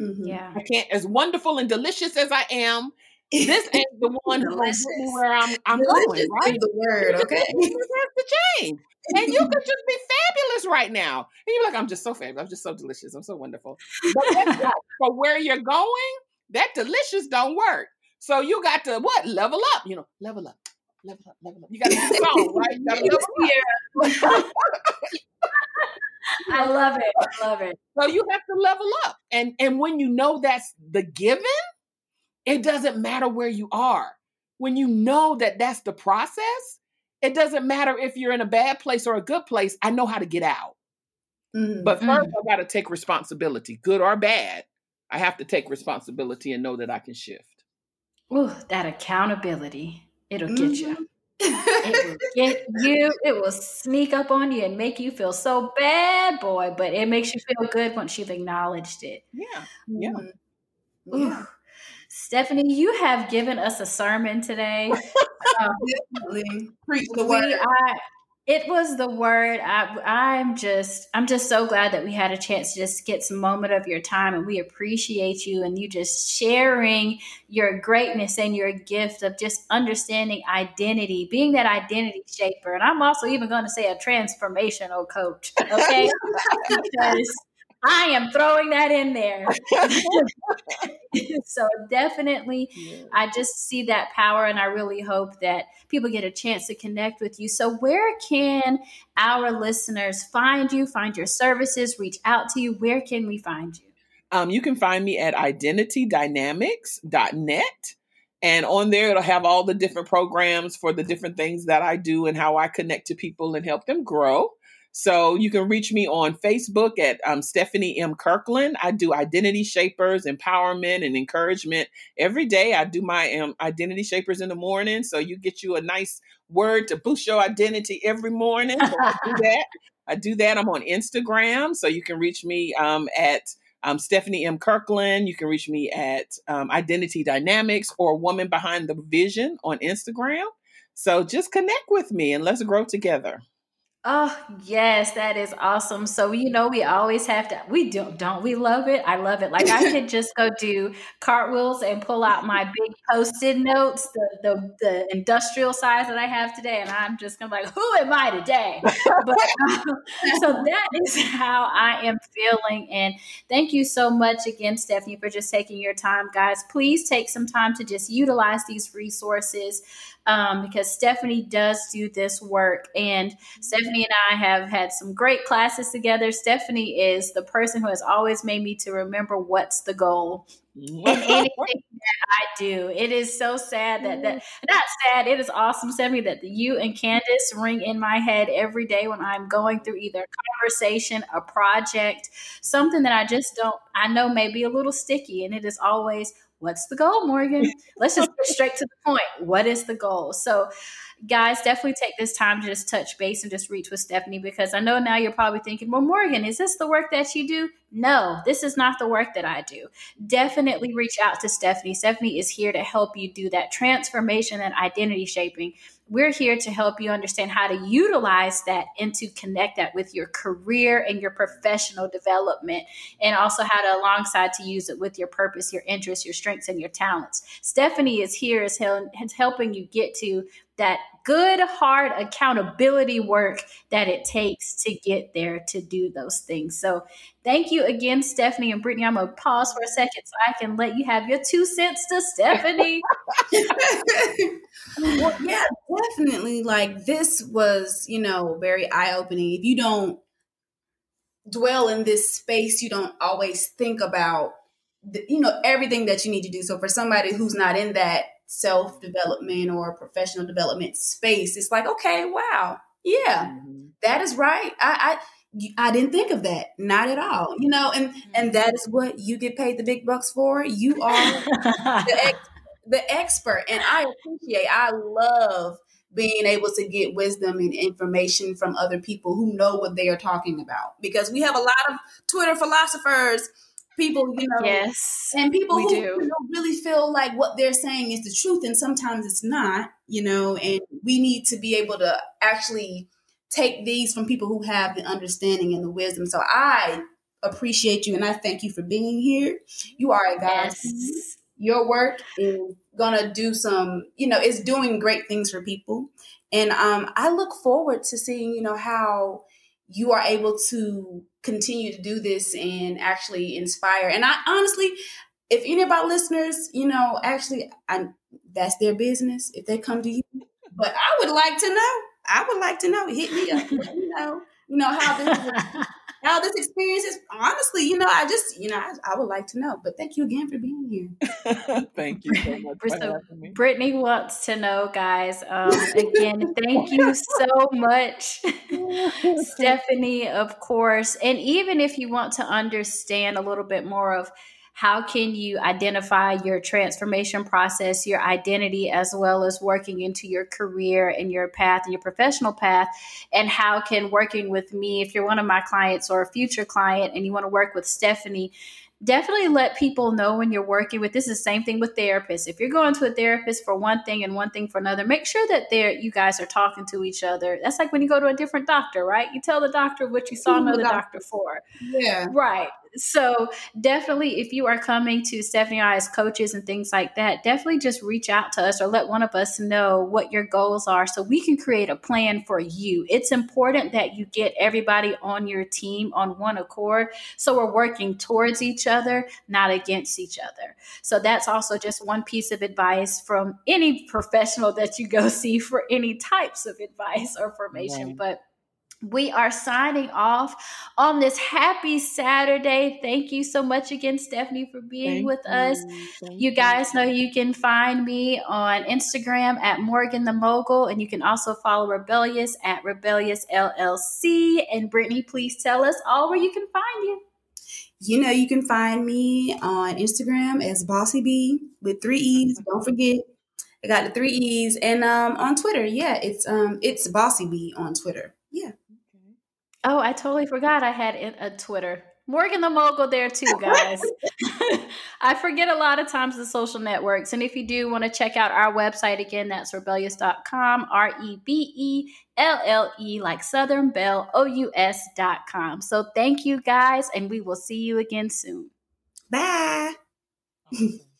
Mm-hmm. Yeah. I can't, as wonderful and delicious as I am, this ain't the one who's where I'm, I'm going, right? the word, okay? It has to change. And you could just be fabulous right now. And you're like, I'm just so fabulous. I'm just so delicious. I'm so wonderful. But for where you're going, that delicious don't work. So you got to what? Level up, you know, level up, level up, level up. You got to do song, right? You got to level up. I love it. I love it. So you have to level up. And and when you know that's the given, it doesn't matter where you are. When you know that that's the process, it doesn't matter if you're in a bad place or a good place. I know how to get out. Mm-hmm. But 1st mm-hmm. I got to take responsibility, good or bad. I have to take responsibility and know that I can shift. Ooh, that accountability. It'll get mm-hmm. you. it will get you. It will sneak up on you and make you feel so bad, boy. But it makes you feel good once you've acknowledged it. Yeah. Yeah. Mm-hmm. yeah. Stephanie, you have given us a sermon today. Um, Preach the word. We, I, it was the word. I, I'm just, I'm just so glad that we had a chance to just get some moment of your time, and we appreciate you and you just sharing your greatness and your gift of just understanding identity, being that identity shaper. And I'm also even going to say a transformational coach. Okay, because I am throwing that in there. so definitely, yeah. I just see that power, and I really hope that people get a chance to connect with you. So, where can our listeners find you, find your services, reach out to you? Where can we find you? Um, you can find me at identitydynamics.net. And on there, it'll have all the different programs for the different things that I do and how I connect to people and help them grow. So you can reach me on Facebook at um, Stephanie M. Kirkland. I do identity shapers, empowerment, and encouragement every day. I do my um, identity shapers in the morning. So you get you a nice word to boost your identity every morning. So I do that. I do that. I'm on Instagram. So you can reach me um, at um, Stephanie M. Kirkland. You can reach me at um, Identity Dynamics or Woman Behind the Vision on Instagram. So just connect with me and let's grow together. Oh, yes, that is awesome. So, you know, we always have to, we don't, don't we love it? I love it. Like I could just go do cartwheels and pull out my big post-it notes, the, the, the industrial size that I have today. And I'm just gonna be like, who am I today? But um, so that is how I am feeling. And thank you so much again, Stephanie, for just taking your time. Guys, please take some time to just utilize these resources um, because Stephanie does do this work. And Stephanie and I have had some great classes together. Stephanie is the person who has always made me to remember what's the goal in anything that I do. It is so sad that that not sad. It is awesome, Stephanie, that the you and Candace ring in my head every day when I'm going through either a conversation, a project, something that I just don't. I know may be a little sticky, and it is always what's the goal, Morgan? Let's just get straight to the point. What is the goal? So, guys, definitely take this time to just touch base and just reach with Stephanie because I know now you're probably thinking, well, Morgan, is this the work that you do? No, this is not the work that I do. Definitely reach out to Stephanie. Stephanie is here to help you do that transformation and identity shaping we're here to help you understand how to utilize that and to connect that with your career and your professional development and also how to alongside to use it with your purpose your interests your strengths and your talents. Stephanie is here as helping you get to that good hard accountability work that it takes to get there to do those things so thank you again stephanie and brittany i'm going to pause for a second so i can let you have your two cents to stephanie well, yeah, definitely. Like this was, you know, very eye opening. If you don't dwell in this space, you don't always think about, the, you know, everything that you need to do. So for somebody who's not in that self development or professional development space, it's like, okay, wow, yeah, mm-hmm. that is right. I, I I didn't think of that. Not at all. You know, and and that is what you get paid the big bucks for. You are the ex- the expert, and I appreciate. I love being able to get wisdom and information from other people who know what they are talking about. Because we have a lot of Twitter philosophers, people, you know, yes, and people who you know, really feel like what they're saying is the truth, and sometimes it's not. You know, and we need to be able to actually take these from people who have the understanding and the wisdom. So I appreciate you and I thank you for being here. You are a God. Yes. Your work is gonna do some, you know, it's doing great things for people. And um, I look forward to seeing, you know, how you are able to continue to do this and actually inspire. And I honestly, if any of our listeners, you know, actually, I, that's their business. If they come to you, but I would like to know I would like to know. Hit me up. you know, you know how this how this experience is. Honestly, you know, I just you know I, I would like to know. But thank you again for being here. thank you so much. so Brittany wants to know, guys. Um, again, thank you so much, Stephanie. Of course, and even if you want to understand a little bit more of how can you identify your transformation process, your identity, as well as working into your career and your path and your professional path? And how can working with me, if you're one of my clients or a future client and you want to work with Stephanie, definitely let people know when you're working with this is the same thing with therapists. If you're going to a therapist for one thing and one thing for another make sure that there you guys are talking to each other. That's like when you go to a different doctor right? You tell the doctor what you saw another doctor for. Yeah. Right so definitely if you are coming to stephanie i as coaches and things like that definitely just reach out to us or let one of us know what your goals are so we can create a plan for you it's important that you get everybody on your team on one accord so we're working towards each other not against each other so that's also just one piece of advice from any professional that you go see for any types of advice or formation right. but we are signing off on this happy Saturday. Thank you so much again, Stephanie, for being Thank with you. us. Thank you guys know you can find me on Instagram at Morgan the Mogul, and you can also follow Rebelleous at Rebelleous LLC. And Brittany, please tell us all where you can find you. You know, you can find me on Instagram as Bossy B with three E's. Don't forget, I got the three E's, and um, on Twitter, yeah, it's um, it's Bossy B on Twitter. Yeah. Oh, I totally forgot I had a Twitter. Morgan the Mogul there too, guys. I forget a lot of times the social networks. And if you do want to check out our website again, that's rebelleous.com, R E B E L L E, like Southern Belle, O U S.com. So thank you guys, and we will see you again soon. Bye.